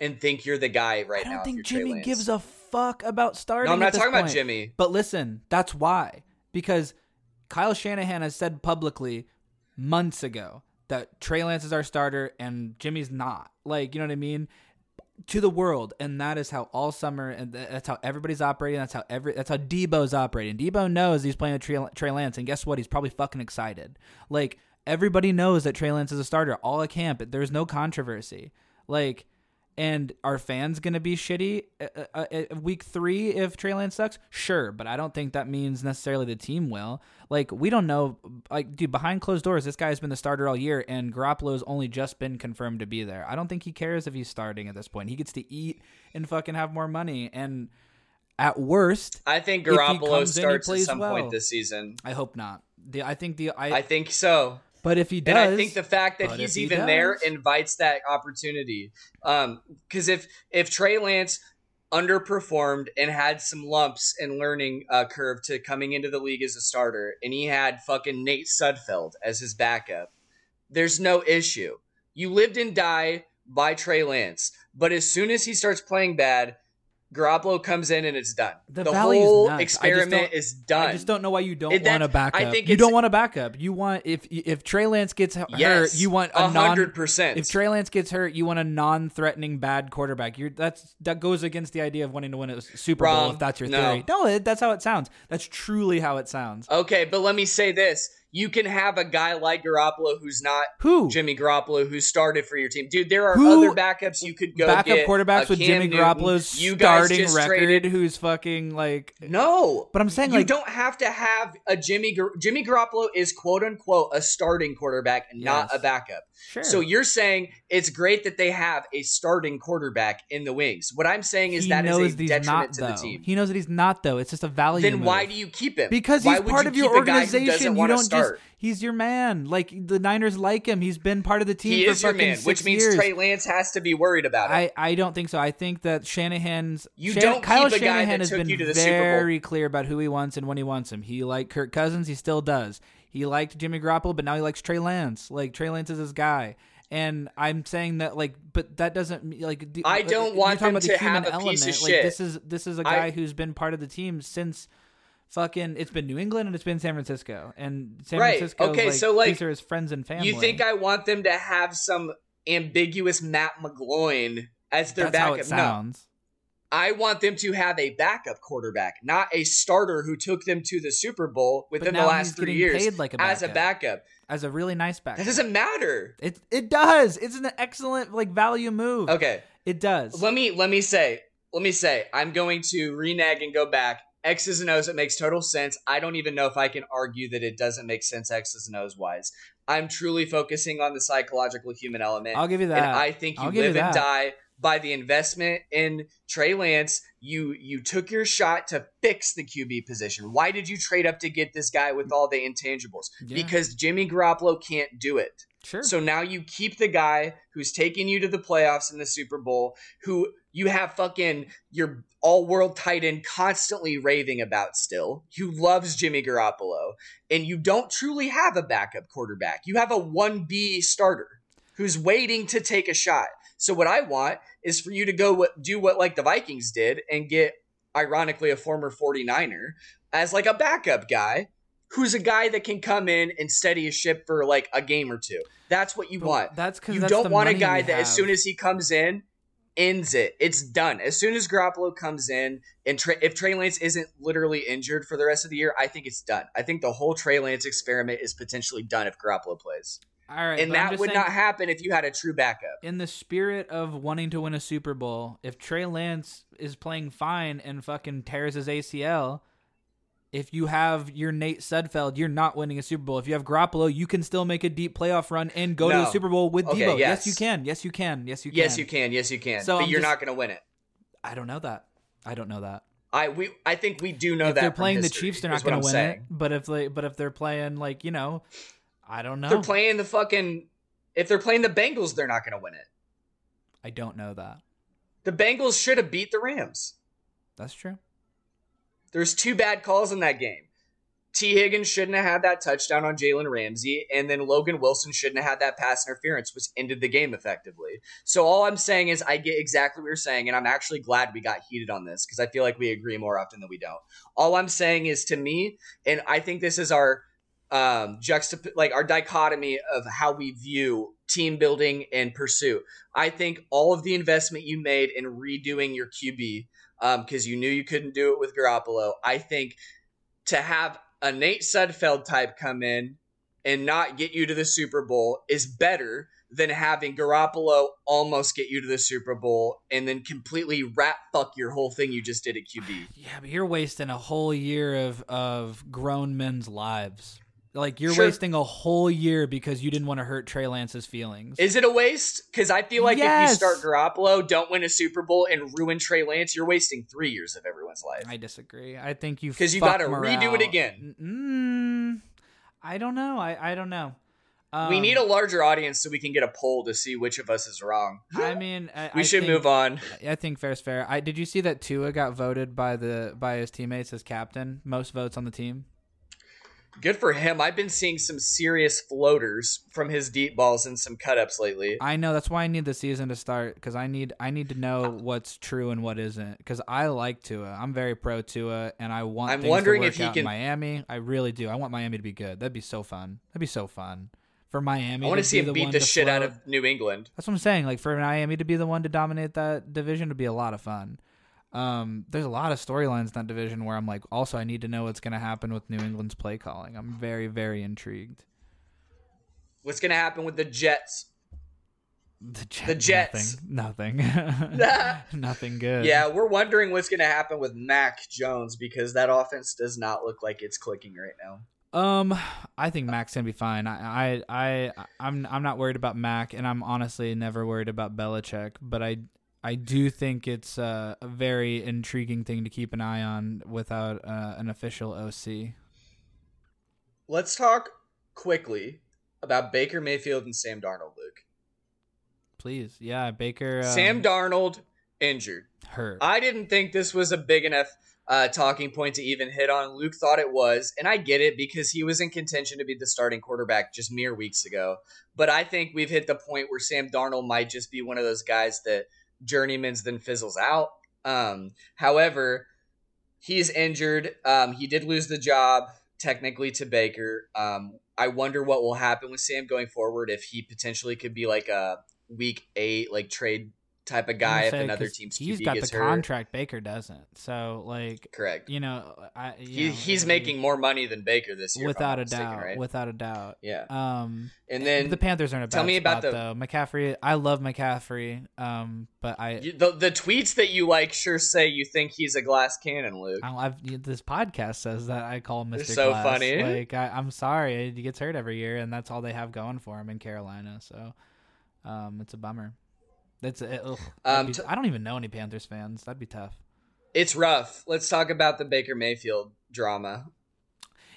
and think you're the guy right I now? don't if think Jimmy gives a fuck about starting. No, I'm not talking about. Jimmy. But listen, that's why. Because Kyle Shanahan has said publicly months ago that Trey Lance is our starter and Jimmy's not. Like, you know what I mean? To the world, and that is how all summer, and that's how everybody's operating. That's how every, that's how Deebo's operating. Deebo knows he's playing with Trey, Trey Lance, and guess what? He's probably fucking excited. Like everybody knows that Trey Lance is a starter. All at camp, there's no controversy. Like, and are fans gonna be shitty uh, uh, uh, week three if Trey Lance sucks? Sure, but I don't think that means necessarily the team will. Like we don't know. Like, dude, behind closed doors, this guy's been the starter all year, and Garoppolo's only just been confirmed to be there. I don't think he cares if he's starting at this point. He gets to eat and fucking have more money, and at worst, I think Garoppolo comes in, starts at some well. point this season. I hope not. The I think the I, I think so. But if he does, And I think the fact that he's he even there invites that opportunity. Um, because if if Trey Lance underperformed and had some lumps and learning uh, curve to coming into the league as a starter, and he had fucking Nate Sudfeld as his backup, there's no issue. You lived and die by Trey Lance, but as soon as he starts playing bad, Garoppolo comes in and it's done. The The, whole. Experiment is done. I just don't know why you don't It- want a backup. I think you don't want a backup. You want if if Trey Lance gets hurt, Yes, you want a hundred percent. If Trey Lance gets hurt, you want a non-threatening bad quarterback. You're that's that goes against the idea of wanting to win a Super Bowl. If that's your No. theory, no, it, that's how it sounds. That's truly how it sounds. Okay, but let me say this. You can have a guy like Garoppolo who's not Who Jimmy Garoppolo who started for your team. Dude, there are Who- other backups you could go backup get. quarterbacks with Jimmy Newton. Garoppolo's you starting record? traded- Who's fucking like? No. But I'm saying you like don't have to have a Jimmy Gar- Jimmy Garoppolo is quote unquote a starting quarterback, not Yes. a backup. sure. So you're saying it's great that they have a starting quarterback in the wings. What I'm saying is he that is a detriment not to though. the team. He knows that he's not though. It's just a value. Then why do you keep him? Because Why he's part you of your keep a guy who doesn't organization. You don't just he's your man. Like the Niners like him. He's been part of the team He for is your fucking man, which means years. Trey Lance has to be worried about it. I, I don't think so. I think that Shanahan's You Shan- don't Kyle keep a guy Shanahan has took been you to the very clear about who he wants and when he wants him. He liked Kirk Cousins, he still does. He liked Jimmy Garoppolo, but now he likes Trey Lance. Like Trey Lance is his guy. And I'm saying that like, but that doesn't mean, like. the- I uh, don't you're want them about the to human have a piece of element. Like, shit. this is this is a guy who's been part of the team since fucking. It's been New England and it's been San Francisco and San Right. Francisco. Okay, like, so, like, these are his friends and family. You think I want them to have some ambiguous Matt McGloin as their that's backup? sounds? I want them to have a backup quarterback, not a starter who took them to the Super Bowl within the last three years paid like a as a backup. backup. As a really nice backup. That doesn't matter. It it does. It's an excellent like value move. Okay, It does. let me let me say let me say I'm going to renege and go back. X's and O's it makes total sense. I don't even know if I can argue that it doesn't make sense X's and O's wise. I'm truly focusing on the psychological human element. I'll give you that. And I think you I'll give you live and die by the investment in Trey Lance. You you took your shot to fix the QB position. Why did you trade up to get this guy with all the intangibles? Yeah. Because Jimmy Garoppolo can't do it. Sure. So now you keep the guy who's taking you to the playoffs in the Super Bowl, who you have fucking your all world tight end constantly raving about still, who loves Jimmy Garoppolo, and you don't truly have a backup quarterback. You have a 1B starter who's waiting to take a shot. So what I want is for you to go what, do what like the Vikings did and get ironically a former 49er as like a backup guy who's a guy that can come in and steady a ship for like a game or two. That's what you But want. That's because You that's don't want a guy that as soon as he comes in ends it. It's done. As soon as Garoppolo comes in and Trey, if Trey Lance isn't literally injured for the rest of the year, I think it's done. I think the whole Trey Lance experiment is potentially done if Garoppolo plays. All right, and that would saying- not happen if you had a true backup. in the spirit of wanting to win a Super Bowl, if Trey Lance is playing fine and fucking tears his ACL, if you have your Nate Sudfeld, you're not winning a Super Bowl. If you have Garoppolo, you can still make a deep playoff run and go to No. the Super Bowl with Okay, Deebo. yes. Yes. you can. Yes, you can. Yes, you can. Yes, you can. Yes, you can. So but I'm you're just- not going to win it. I don't know that. I don't know that. I we I think we do know if that they're playing the Chiefs, they're not going to win saying. it. But if they, but if they're playing like you know, I don't know. If they're playing the fucking if they're playing the Bengals, they're not going to win it. I don't know that. The Bengals should have beat the Rams. That's true. There's two bad calls in that game. Tee Higgins shouldn't have had that touchdown on Jalen Ramsey, and then Logan Wilson shouldn't have had that pass interference, which ended the game effectively. So all I'm saying is I get exactly what you're saying, and I'm actually glad we got heated on this because I feel like we agree more often than we don't. All I'm saying is to me, and I think this is our um juxtap like our dichotomy of how we view team building and pursuit. I think all of the investment you made in redoing your QB Um, because you knew you couldn't do it with Garoppolo. I think to have a Nate Sudfeld type come in and not get you to the Super Bowl is better than having Garoppolo almost get you to the Super Bowl and then completely rat fuck your whole thing you just did at QB. Yeah, but you're wasting a whole year of of grown men's lives. Like you're Sure. wasting a whole year because you didn't want to hurt Trey Lance's feelings. Is it a waste? Because I feel like if you start Garoppolo, don't win a Super Bowl, and ruin Trey Lance, you're wasting three years of everyone's life. I disagree. I think you 'Cause you fuck gotta redo it again. Mm, I don't know. I I don't know. Um, we need a larger audience so we can get a poll to see which of us is wrong. I mean, I, We I should think- move on. I think fair's fair. I did you see that Tua got voted by the by his teammates as captain, most votes on the team. Good for him. I've been seeing some serious floaters from his deep balls and some cut ups lately. I know that's why I need the season to start because I need I need to know uh, what's true and what isn't because I like Tua. I'm very pro Tua and I want. I'm wondering to if he can- Miami. I really do. I want Miami to be good. That'd be so fun. That'd be so fun for Miami. I want to see him beat the shit out of New England. That's what I'm saying. Like for Miami to be the one to dominate that division would be a lot of fun. Um, there's a lot of storylines in that division where I'm like, also I need to know what's going to happen with New England's play calling. I'm very very intrigued. What's going to happen with the Jets? The, Jet, The Jets. Nothing. Nothing. <laughs> <laughs> nothing good. Yeah, we're wondering what's going to happen with Mac Jones because that offense does not look like it's clicking right now. Um, I think Mac's gonna be fine. I, I, I, I'm, I'm not worried about Mac, and I'm honestly never worried about Belichick. But I, I do think it's uh, a very intriguing thing to keep an eye on without uh, an official OC. Let's talk quickly about Baker Mayfield and Sam Darnold, Luke. Please, yeah, Baker. Um, Sam Darnold injured. hurt. I didn't think this was a big enough uh, talking point to even hit on. Luke thought it was, and I get it because he was in contention to be the starting quarterback just mere weeks ago. But I think we've hit the point where Sam Darnold might just be one of those guys that journeymans then fizzles out. Um, however, he's injured. Um, he did lose the job technically to Baker. Um, I wonder what will happen with Sam going forward if he potentially could be like a week eight like trade type of guy gonna if say, another team's he's QB got gets the hurt. contract. Baker doesn't. So like, Correct. you know, I, you He, know, he's uh, making more money than Baker this year, without a doubt. Right? Without a doubt. yeah. Um, And then the Panthers are in a bad tell me about spot, the- though. McCaffrey, I love McCaffrey, um, but I, you, the the tweets that you like sure say you think he's a glass cannon, Luke. I I've, this podcast says that I call him Mr. so Glass. funny. <laughs> Like I, I'm sorry, he gets hurt every year, and that's all they have going for him in Carolina. So, um, it's a bummer. That's that'd Um, be- t- I don't even know any Panthers fans. That'd be tough. It's rough. Let's talk about the Baker Mayfield drama.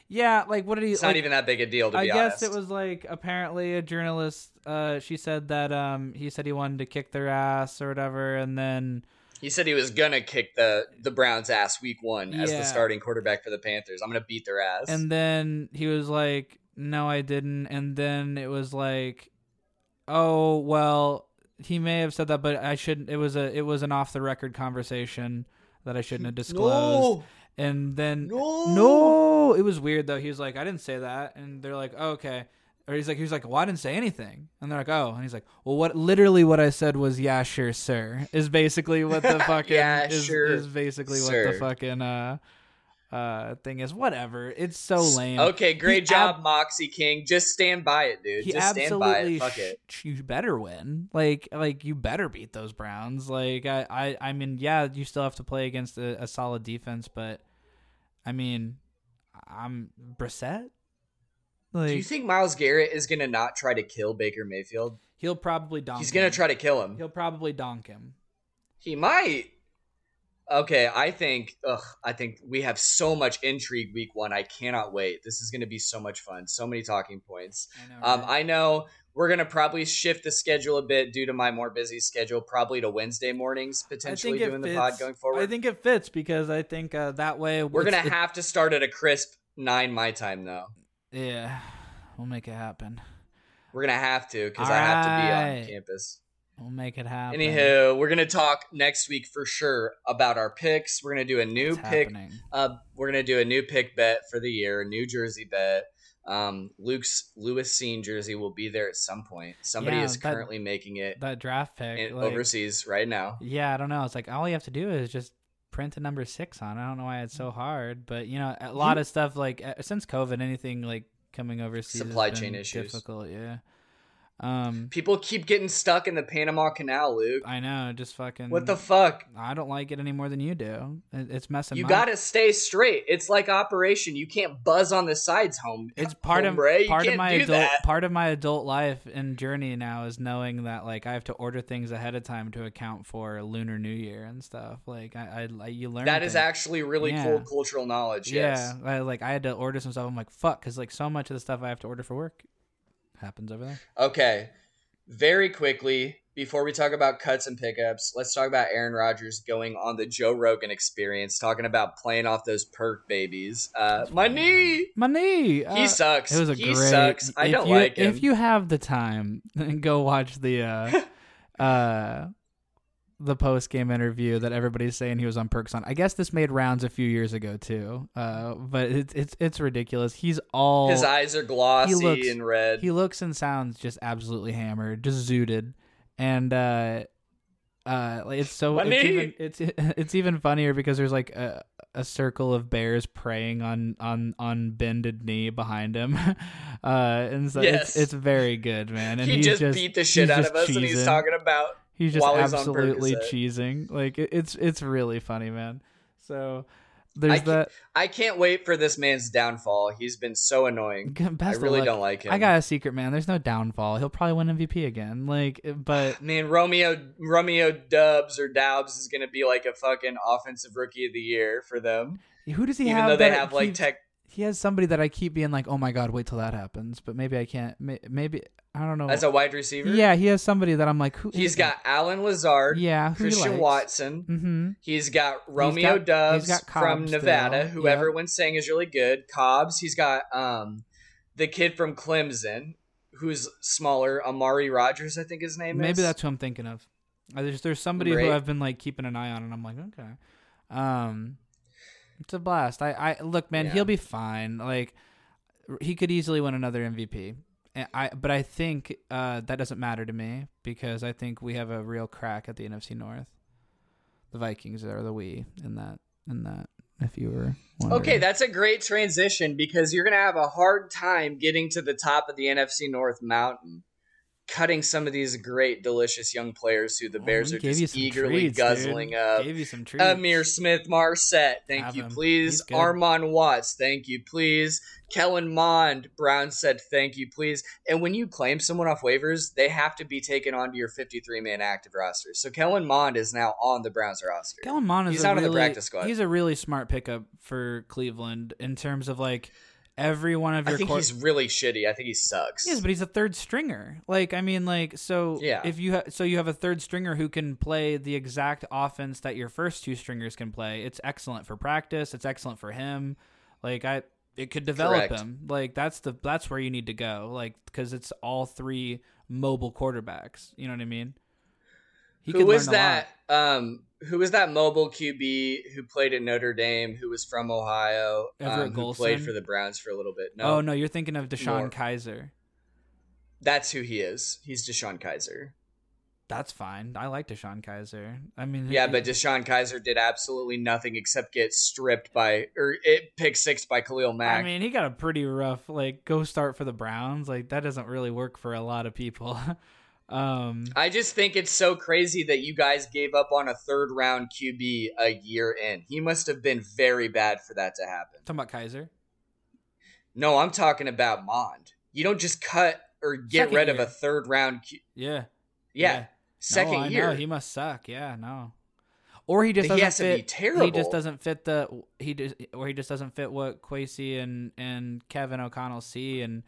Yeah, like what did he? It's like, not even that big a deal to I be guess honest. it was like apparently a journalist. Uh, she said that um he said he wanted to kick their ass or whatever, and then He said he was gonna kick the the Browns' ass week one as the starting quarterback for the Panthers. I'm gonna beat their ass. and then he was like, "No, I didn't," and then it was like, "Oh well." He may have said that, but I shouldn't. It was a it was an off the record conversation that I shouldn't have disclosed. no, And then no, No, it was weird though. He was like, I didn't say that, and they're like, oh, okay. Or he's like, he was like, well, I didn't say anything, and they're like, oh, and he's like, well, what? Literally, what I said was, yeah, sure, sir, is basically what the <laughs> fucking Yeah, is, sure, is basically what the fucking uh uh thing is. Whatever. It's so lame. Okay, great He job, ab- Moxie King. Just stand by it, dude. He Just stand by it. Fuck it. you better win. Like like you better beat those Browns. Like I I, I mean, yeah, you still have to play against a, a solid defense, but I mean, I'm Brissett. Like Do you think Myles Garrett is gonna not try to kill Baker Mayfield? he'll probably donk. He's gonna try to kill him. He'll probably donk him. He might. Okay, I think. Ugh, I think we have so much intrigue week one. I cannot wait. This is going to be so much fun. So many talking points. I know. Um. I know we're going to probably shift the schedule a bit due to my more busy schedule, probably to Wednesday mornings potentially doing the pod going forward. I think it fits because I think uh, that way we're going to it- have to start at a crisp nine my time though. Yeah, we'll make it happen. We're going to have to because I have to be on campus. We'll make it happen. Anywho, we're gonna talk next week for sure about our picks. We're gonna do a new pick. Uh, we're gonna do a new pick bet for the year, a New Jersey bet. Um, Luke's Lewis Cine jersey will be there at some point. Somebody Yeah, is that- currently making it That draft pick, in, like, overseas right now. Yeah, I don't know. It's like all you have to do is just print a number six on. I don't know why it's so hard, but you know, a lot of stuff like since COVID, anything like coming overseas, Supply chain issues. difficult. Yeah. Um, People keep getting stuck in the Panama Canal, Luke. I know. Just fucking. What the fuck? I don't like it any more than you do. It's messing. You my- gotta stay straight. It's like operation. You can't buzz on the sides, home. It's part of part of my adult that. part of my adult life and journey now is knowing that like I have to order things ahead of time to account for Lunar New Year and stuff. Like I, I, I you learn That is things. actually really Yeah. cool cultural knowledge. Yes. Yeah, I, like I had to order some stuff. I'm like, fuck, because like so much of the stuff I have to order for work happens over there. Okay. Very quickly, before we talk about cuts and pickups, let's talk about Aaron Rodgers going on the Joe Rogan experience, talking about playing off those perk babies. Uh, my knee! My knee. uh, He sucks. It was a he great. sucks. I don't you, like him. If you have the time, <laughs> go watch the uh, <laughs> uh, the post game interview that everybody's saying he was on perks on. I guess this made rounds a few years ago too. Uh, but it's it's it's ridiculous. He's all His eyes are glossy looks- and red. he looks and sounds just absolutely hammered, just zooted, and uh, uh, it's so it's even it's <laughs> it's even funnier because there's like a a circle of bears preying on on on bended knee behind him, <laughs> uh, and so Yes. it's it's very good, man. And he he's just, just beat the shit out of us, and he's cheesing. talking about He's just while absolutely Percocet. cheesing. Like it, it's it's really funny, man. So there's I that. I can't wait for this man's downfall. He's been so annoying. Best I really don't like him. I got a secret, man. There's no downfall. He'll probably win MVP again. Like, but <sighs> Man, Romeo Romeo Dubs or Doubs is gonna be like a fucking offensive rookie of the year for them. who does he Even have? though they have like keeps- tech he has somebody that I keep being like, oh my god, wait till that happens. But maybe I can't. Maybe I don't know. as a wide receiver. yeah, he has somebody that I'm like, who? He's got Allen Lazard, yeah, he Christian. Watson. Mm-hmm. He's got Romeo got- Dubs he's got from Nevada, still, who yeah. everyone's saying is really good. Cobbs. He's got um the kid from Clemson, who's smaller, Amari Rodgers, I think his name is. Maybe that's who I'm thinking of. Uh, There's there's somebody Number who. I've been like keeping an eye on, and I'm like, okay, um, it's a blast. I I look, man, Yeah. he'll be fine. Like he could easily win another MVP. I but I think uh, that doesn't matter to me because I think we have a real crack at the NFC North. The Vikings are the we in that in that. If you were wondering. Okay, that's a great transition because you're to have a hard time getting to the top of the NFC North mountain, cutting some of these great, delicious young players who the Oh, Bears are just eagerly treats, dude. guzzling up. Gave you some treats. Ihmir Smith-Marsette, thank Have you, him. please. Armon Watts, thank you, please. Kellen Mond, Brown said, thank you, please. And when you claim someone off waivers, they have to be taken onto your 53 man active roster. So Kellen Mond is now on the Browns roster. Kellen Mond is He's out on the really, practice squad. He's a really smart pickup for Cleveland in terms of like every one of your. I think he's really shitty. I think he sucks. Yes, but he's a third stringer. Like I mean, like so. Yeah. If you ha- so you have a third stringer who can play the exact offense that your first two stringers can play. It's excellent for practice. It's excellent for him. Like I, it could develop Correct. him. Like that's the that's where you need to go. Like because it's all three mobile quarterbacks. You know what I mean? He who could was learn a lot. that? Um, who was that mobile QB who played at Notre Dame? Who was from Ohio? Everett um, who played for the Browns for a little bit? No, Oh no, you're thinking of DeShone More. Kizer. that's who he is. He's DeShone Kizer. That's fine. I like DeShone Kizer. I mean, Yeah, he- but DeShone Kizer did absolutely nothing except get stripped by or it pick six by Khalil Mack. I mean, he got a pretty rough like go start for the Browns. Like that doesn't really work for a lot of people. <laughs> um, I just think it's so crazy that you guys gave up on a third round QB a year in. He must have been very bad for that to happen. talking about Kizer. No, I'm talking about Mond. You don't just cut or get Second rid of a third round. Q- Yeah. yeah, second no, I year. Know. He must suck. Yeah, no. Or he just doesn't has to fit. be terrible. He just doesn't fit the he just or he just doesn't fit what Kwesi and and Kevin O'Connell see, and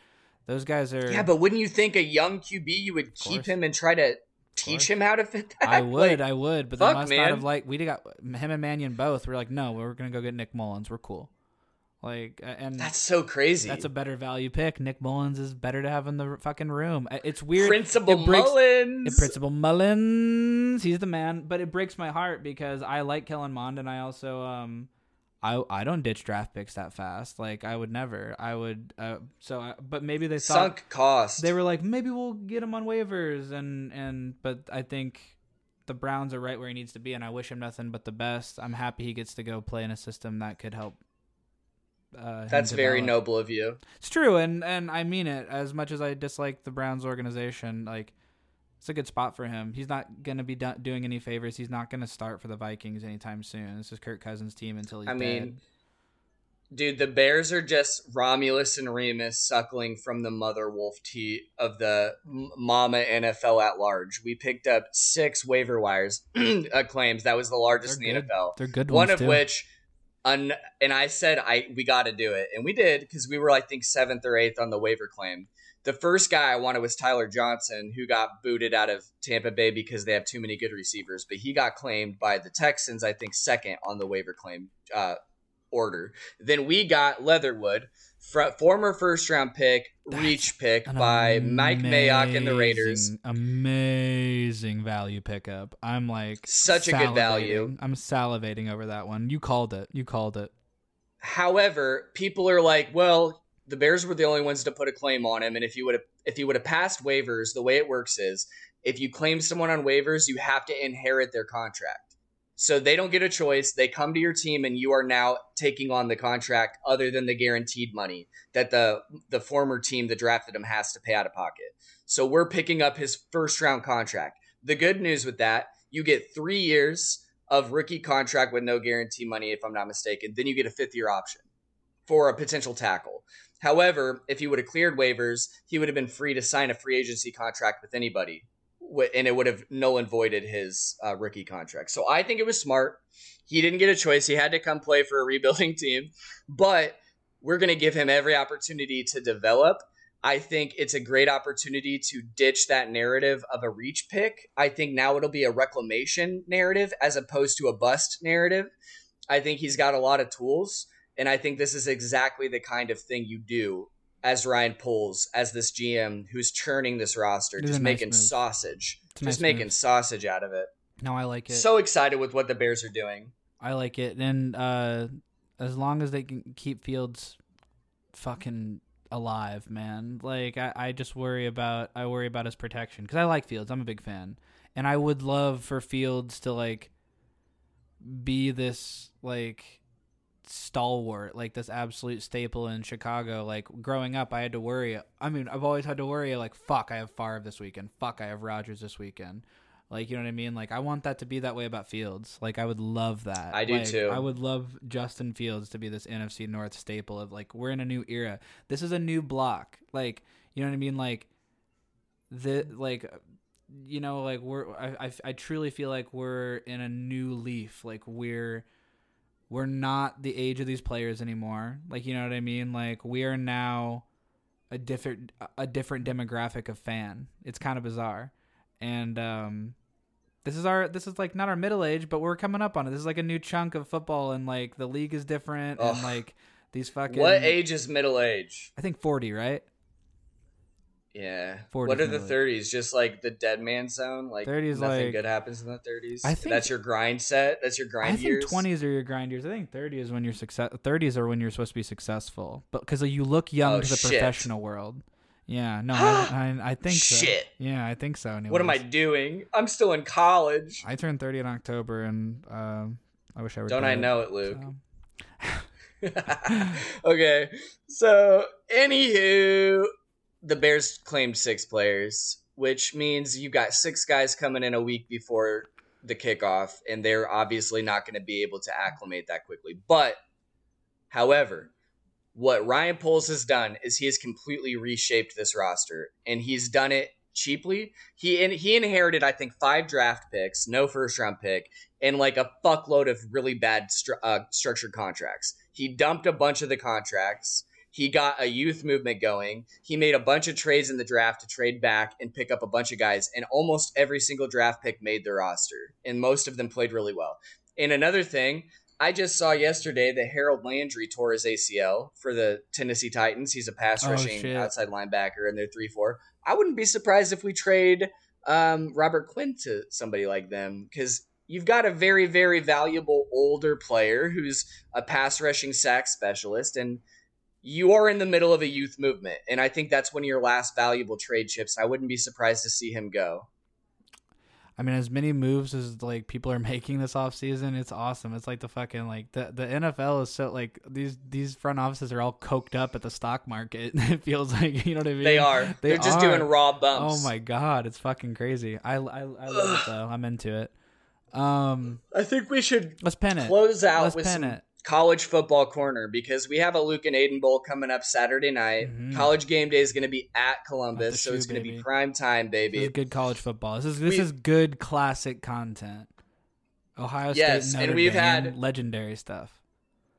those guys are. yeah, but wouldn't you think a young QB you would keep him and try to teach him how to fit <laughs> that? I would, Like, I would, but fuck, they must man. not have like we got him and Mannion both. We're like, no, we're gonna go get Nick Mullens. We're cool. Like, and that's so crazy. That's a better value pick. Nick Mullens is better to have in the fucking room. It's weird. Principal it breaks- Mullens. Principal Mullens, he's the man. But it breaks my heart because I like Kellen Mond, and I also um, I I don't ditch draft picks that fast. Like I would never. I would. Uh, so, I, but maybe they thought Sunk cost. they were like maybe we'll get him on waivers, and and but I think. The Browns are right where he needs to be, and I wish him nothing but the best. I'm happy he gets to go play in a system that could help. Uh, That's very noble of you. It's true, and and I mean it. As much as I dislike the Browns organization, like it's a good spot for him. He's not gonna be do- doing any favors. He's not gonna start for the Vikings anytime soon. This is Kirk Cousins' team until he's I mean, dead. Dude, the Bears are just Romulus and Remus suckling from the mother wolf teat of the m- mama NFL at large. We picked up six waiver wires <clears throat> claims. That was the largest They're in the good. NFL. They're good One of too. which, un- and I said I we got to do it, and we did because we were I think seventh or eighth on the waiver claim. The first guy I wanted was Tyler Johnson, who got booted out of Tampa Bay because they have too many good receivers. But he got claimed by the Texans, I think, second on the waiver claim uh, order. Then we got Leatherwood, fr- former first round pick, That's reach pick by Mike Mayock and the Raiders. amazing- Amazing value pickup. I'm like Such a good value. I'm salivating over that one. You called it. You called it. However, people are like, well, the Bears were the only ones to put a claim on him, and if you would have if you would have passed waivers, the way it works is if you claim someone on waivers, you have to inherit their contract. So they don't get a choice. They come to your team and you are now taking on the contract other than the guaranteed money that the the former team that drafted him has to pay out of pocket. So we're picking up his first round contract. The good news with that, you get 3 years of rookie contract with no guarantee money if I'm not mistaken. Then you get a fifth year option for a potential tackle. However, if he would have cleared waivers, he would have been free to sign a free agency contract with anybody, and it would have null and voided his uh, rookie contract. So I think it was smart. He didn't get a choice. He had to come play for a rebuilding <laughs> team, but we're going to give him every opportunity to develop. I think it's a great opportunity to ditch that narrative of a reach pick. I think now it'll be a reclamation narrative as opposed to a bust narrative. I think he's got a lot of tools. And I think this is exactly the kind of thing you do as Ryan Poles, as this GM who's churning this roster, It is just nice making move. sausage, just nice making move. sausage out of it. No, I like it. So excited with what the Bears are doing. I like it. And uh, as long as they can keep Fields fucking alive, man. Like I, I just worry about I worry about his protection because I like Fields. I'm a big fan, and I would love for Fields to like be this like stalwart, like this absolute staple in Chicago. Like growing up, I had to worry. I mean, I've always had to worry. Like fuck, I have Favre this weekend. Fuck, I have Rodgers this weekend. Like you know what I mean? Like I want that to be that way about Fields. Like I would love that. I do Like, too. I would love Justin Fields to be this NFC North staple of like we're in a new era. This is a new block. Like you know what I mean? Like the like you know like we're I, I I truly feel like we're in a new leaf. Like we're we're not the age of these players anymore. Like you know what I mean? Like we are now a different a different demographic of fan. It's kind of bizarre. And um this is our this is like not our middle age, but we're coming up on it. This is like a new chunk of football and like the league is different and like these fucking What age is middle age? I think 40, right? Yeah. 40 what are the thirties? Just like the dead man zone? Like 30s, is nothing like- good happens in the thirties? I think- that's your grind set. That's your grind I think years. 20s are your grind years. I think 30 is when you're success 30s are when you're supposed to be successful. But cuz you look young Oh, to the shit. professional world. Yeah, no, I, <gasps> I, I think so. Shit. Yeah, I think so. Anyways. What am I doing? I'm still in college. I turned 30 in October, and um, I wish I were. Don't I know it, Luke? So, <laughs> okay. So, anywho, the Bears claimed six players, which means you've got six guys coming in a week before the kickoff, and they're obviously not going to be able to acclimate that quickly. But, however, what Ryan Poles has done is he has completely reshaped this roster, and he's done it cheaply. He in, he inherited, I think, five draft picks, no first round pick, and like a fuckload of really bad stru- uh, structured contracts. He dumped a bunch of the contracts. He got a youth movement going. He made a bunch of trades in the draft to trade back and pick up a bunch of guys. And almost every single draft pick made the roster, and most of them played really well. And another thing, I just saw yesterday that Harold Landry tore his ACL for the Tennessee Titans. He's a pass Oh, rushing shit. outside linebacker, and they're three four. I wouldn't be surprised if we trade um, Robert Quinn to somebody like them because you've got a very, very valuable older player who's a pass rushing sack specialist, and you are in the middle of a youth movement. And I think that's one of your last valuable trade chips. I wouldn't be surprised to see him go. I mean, as many moves as like people are <laughs> making this off season, it's awesome. It's like the fucking like the the NFL is so like these these front offices are all coked up at the stock market. <laughs> it feels like you know what I mean. They are. They They are just doing raw bumps. Oh my god, it's fucking crazy. I I, I love it though. I'm into it. Um, I think we should let's pin it. close out Let's with pin some it. College football corner because we have a Luke and Aiden Bowl coming up Saturday night. Mhm. College game day is going to be at Columbus, so it's going to be prime time, This is baby. good college football. This is this We- is good classic content. Ohio State, Yes, State, and we've Dame, had- legendary stuff.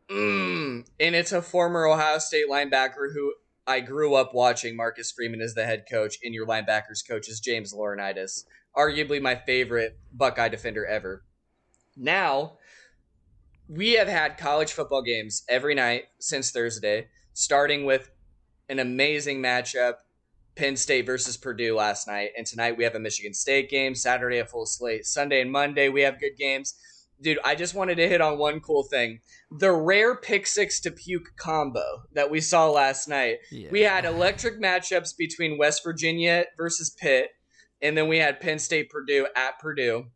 Mm, and it's a former Ohio State linebacker who I grew up watching. Marcus Freeman is the head coach, and your linebackers coach is James Laurinaitis, arguably my favorite Buckeye defender ever. Now, we have had college football games every night since Thursday, starting with an amazing matchup Penn State versus Purdue last night. And tonight we have a Michigan State game. Saturday, a full slate. Sunday and Monday, we have good games. Dude, I just wanted to hit on one cool thing the rare pick six to puke combo that we saw last night. Yeah. We had electric matchups between West Virginia versus Pitt, and then we had Penn State Purdue at Purdue.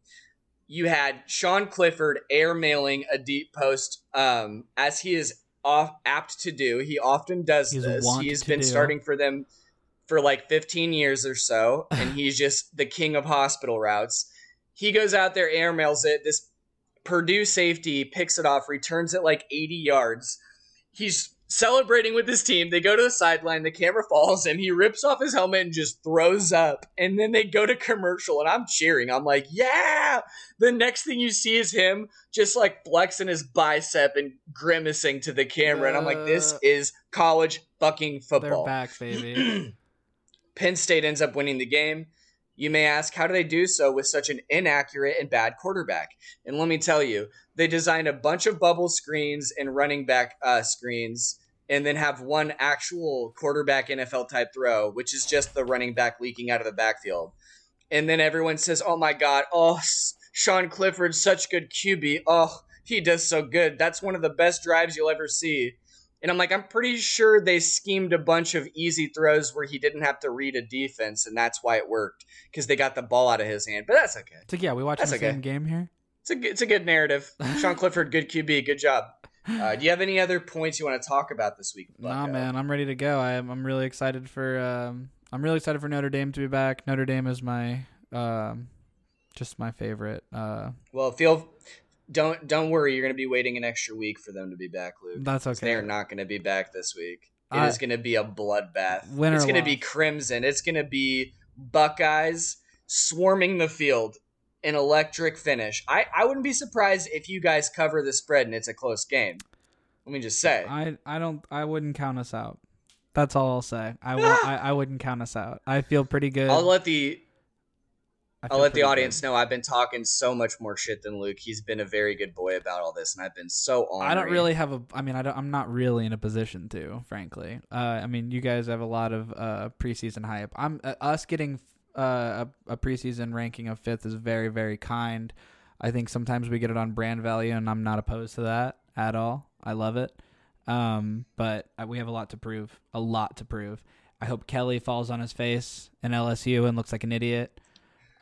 You had Sean Clifford airmailing a deep post, um, as he is off, apt to do. He often does He's this. He has been do. starting for them for like 15 years or so, <laughs> and he's just the king of hospital routes. He goes out there, airmails it. This Purdue safety picks it off, returns it like 80 yards. He's celebrating with his team. They go to the sideline. The camera <laughs> falls, and he rips off his helmet and just throws up. And then they go to commercial, and I'm cheering. I'm like, yeah. The next thing you see is him just like flexing his bicep and grimacing to the camera. And I'm like, this Uh, is college fucking They're football. back, baby. <clears throat> Penn State ends up winning the game. You may ask, how do they do so with such an inaccurate and bad quarterback? And let me tell you, they designed a bunch of bubble screens and running back uh, screens, and then have one actual quarterback NFL type throw, which is just the running back leaking out of the backfield. And then everyone says, oh my God, oh, Sean Clifford's such good QB. Oh, he does so good. That's one of the best drives you'll ever see. And I'm like, I'm pretty sure they schemed a bunch of easy throws where he didn't have to read a defense, and that's why it worked because they got the ball out of his hand. But that's okay. so yeah, we watching That's the okay. same game here. It's a good- it's a good narrative. Sean Clifford, good QB, good job. Uh, do you have any other points you want to talk about this week? Nah, man, I'm ready to go. I'm I'm really excited for um I'm really excited for Notre Dame to be back. Notre Dame is my um just my favorite. Uh, Well, feel don't don't worry. You're going to be waiting an extra week for them to be back, Luke. that's okay. They're not going to be back this week. It I- is going to be a bloodbath. Win or It's going to be crimson. It's going to be Buckeyes swarming the field, an electric finish. I, I wouldn't be surprised if you guys cover the spread and it's a close game. Let me just say. I I don't I wouldn't count us out. That's all I'll say. I will, <gasps> I, I wouldn't count us out. I feel pretty good. I'll let the I'll let the audience good. know I've been talking so much more shit than Luke. He's been a very good boy about all this, and I've been so honored. I don't really have a. I mean, I don't, I'm not really in a position to, frankly. Uh, I mean, you guys have a lot of uh, preseason hype. I'm uh, us getting uh, a, a preseason ranking of fifth is very, very kind. I think sometimes we get it on brand value, and I'm not opposed to that at all. I love it. Um, but uh, we have a lot to prove. A lot to prove. I hope Kelly falls on his face in LSU and looks like an idiot.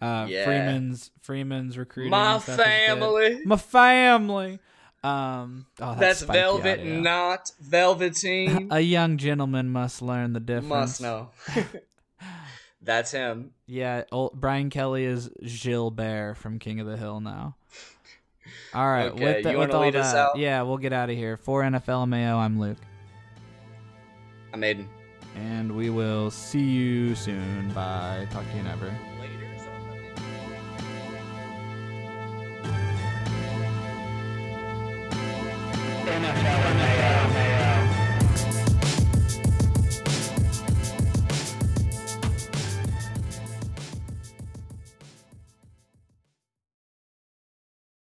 Uh, Yeah. Freeman's Freeman's recruiting. My family. My family. Um, oh, That's spiky velvet, audio. not velveteen. <laughs> A young gentleman must learn the difference. Must know. <laughs> That's him. Yeah, old, Brian Kelly is Gilbert from King of the Hill now. All right, Okay, with, the, with all that, yeah, we'll get out of here. For NFL Mayo, I'm Luke, I'm Aiden. and we will see you soon. Bye. Talk to you never. NFL and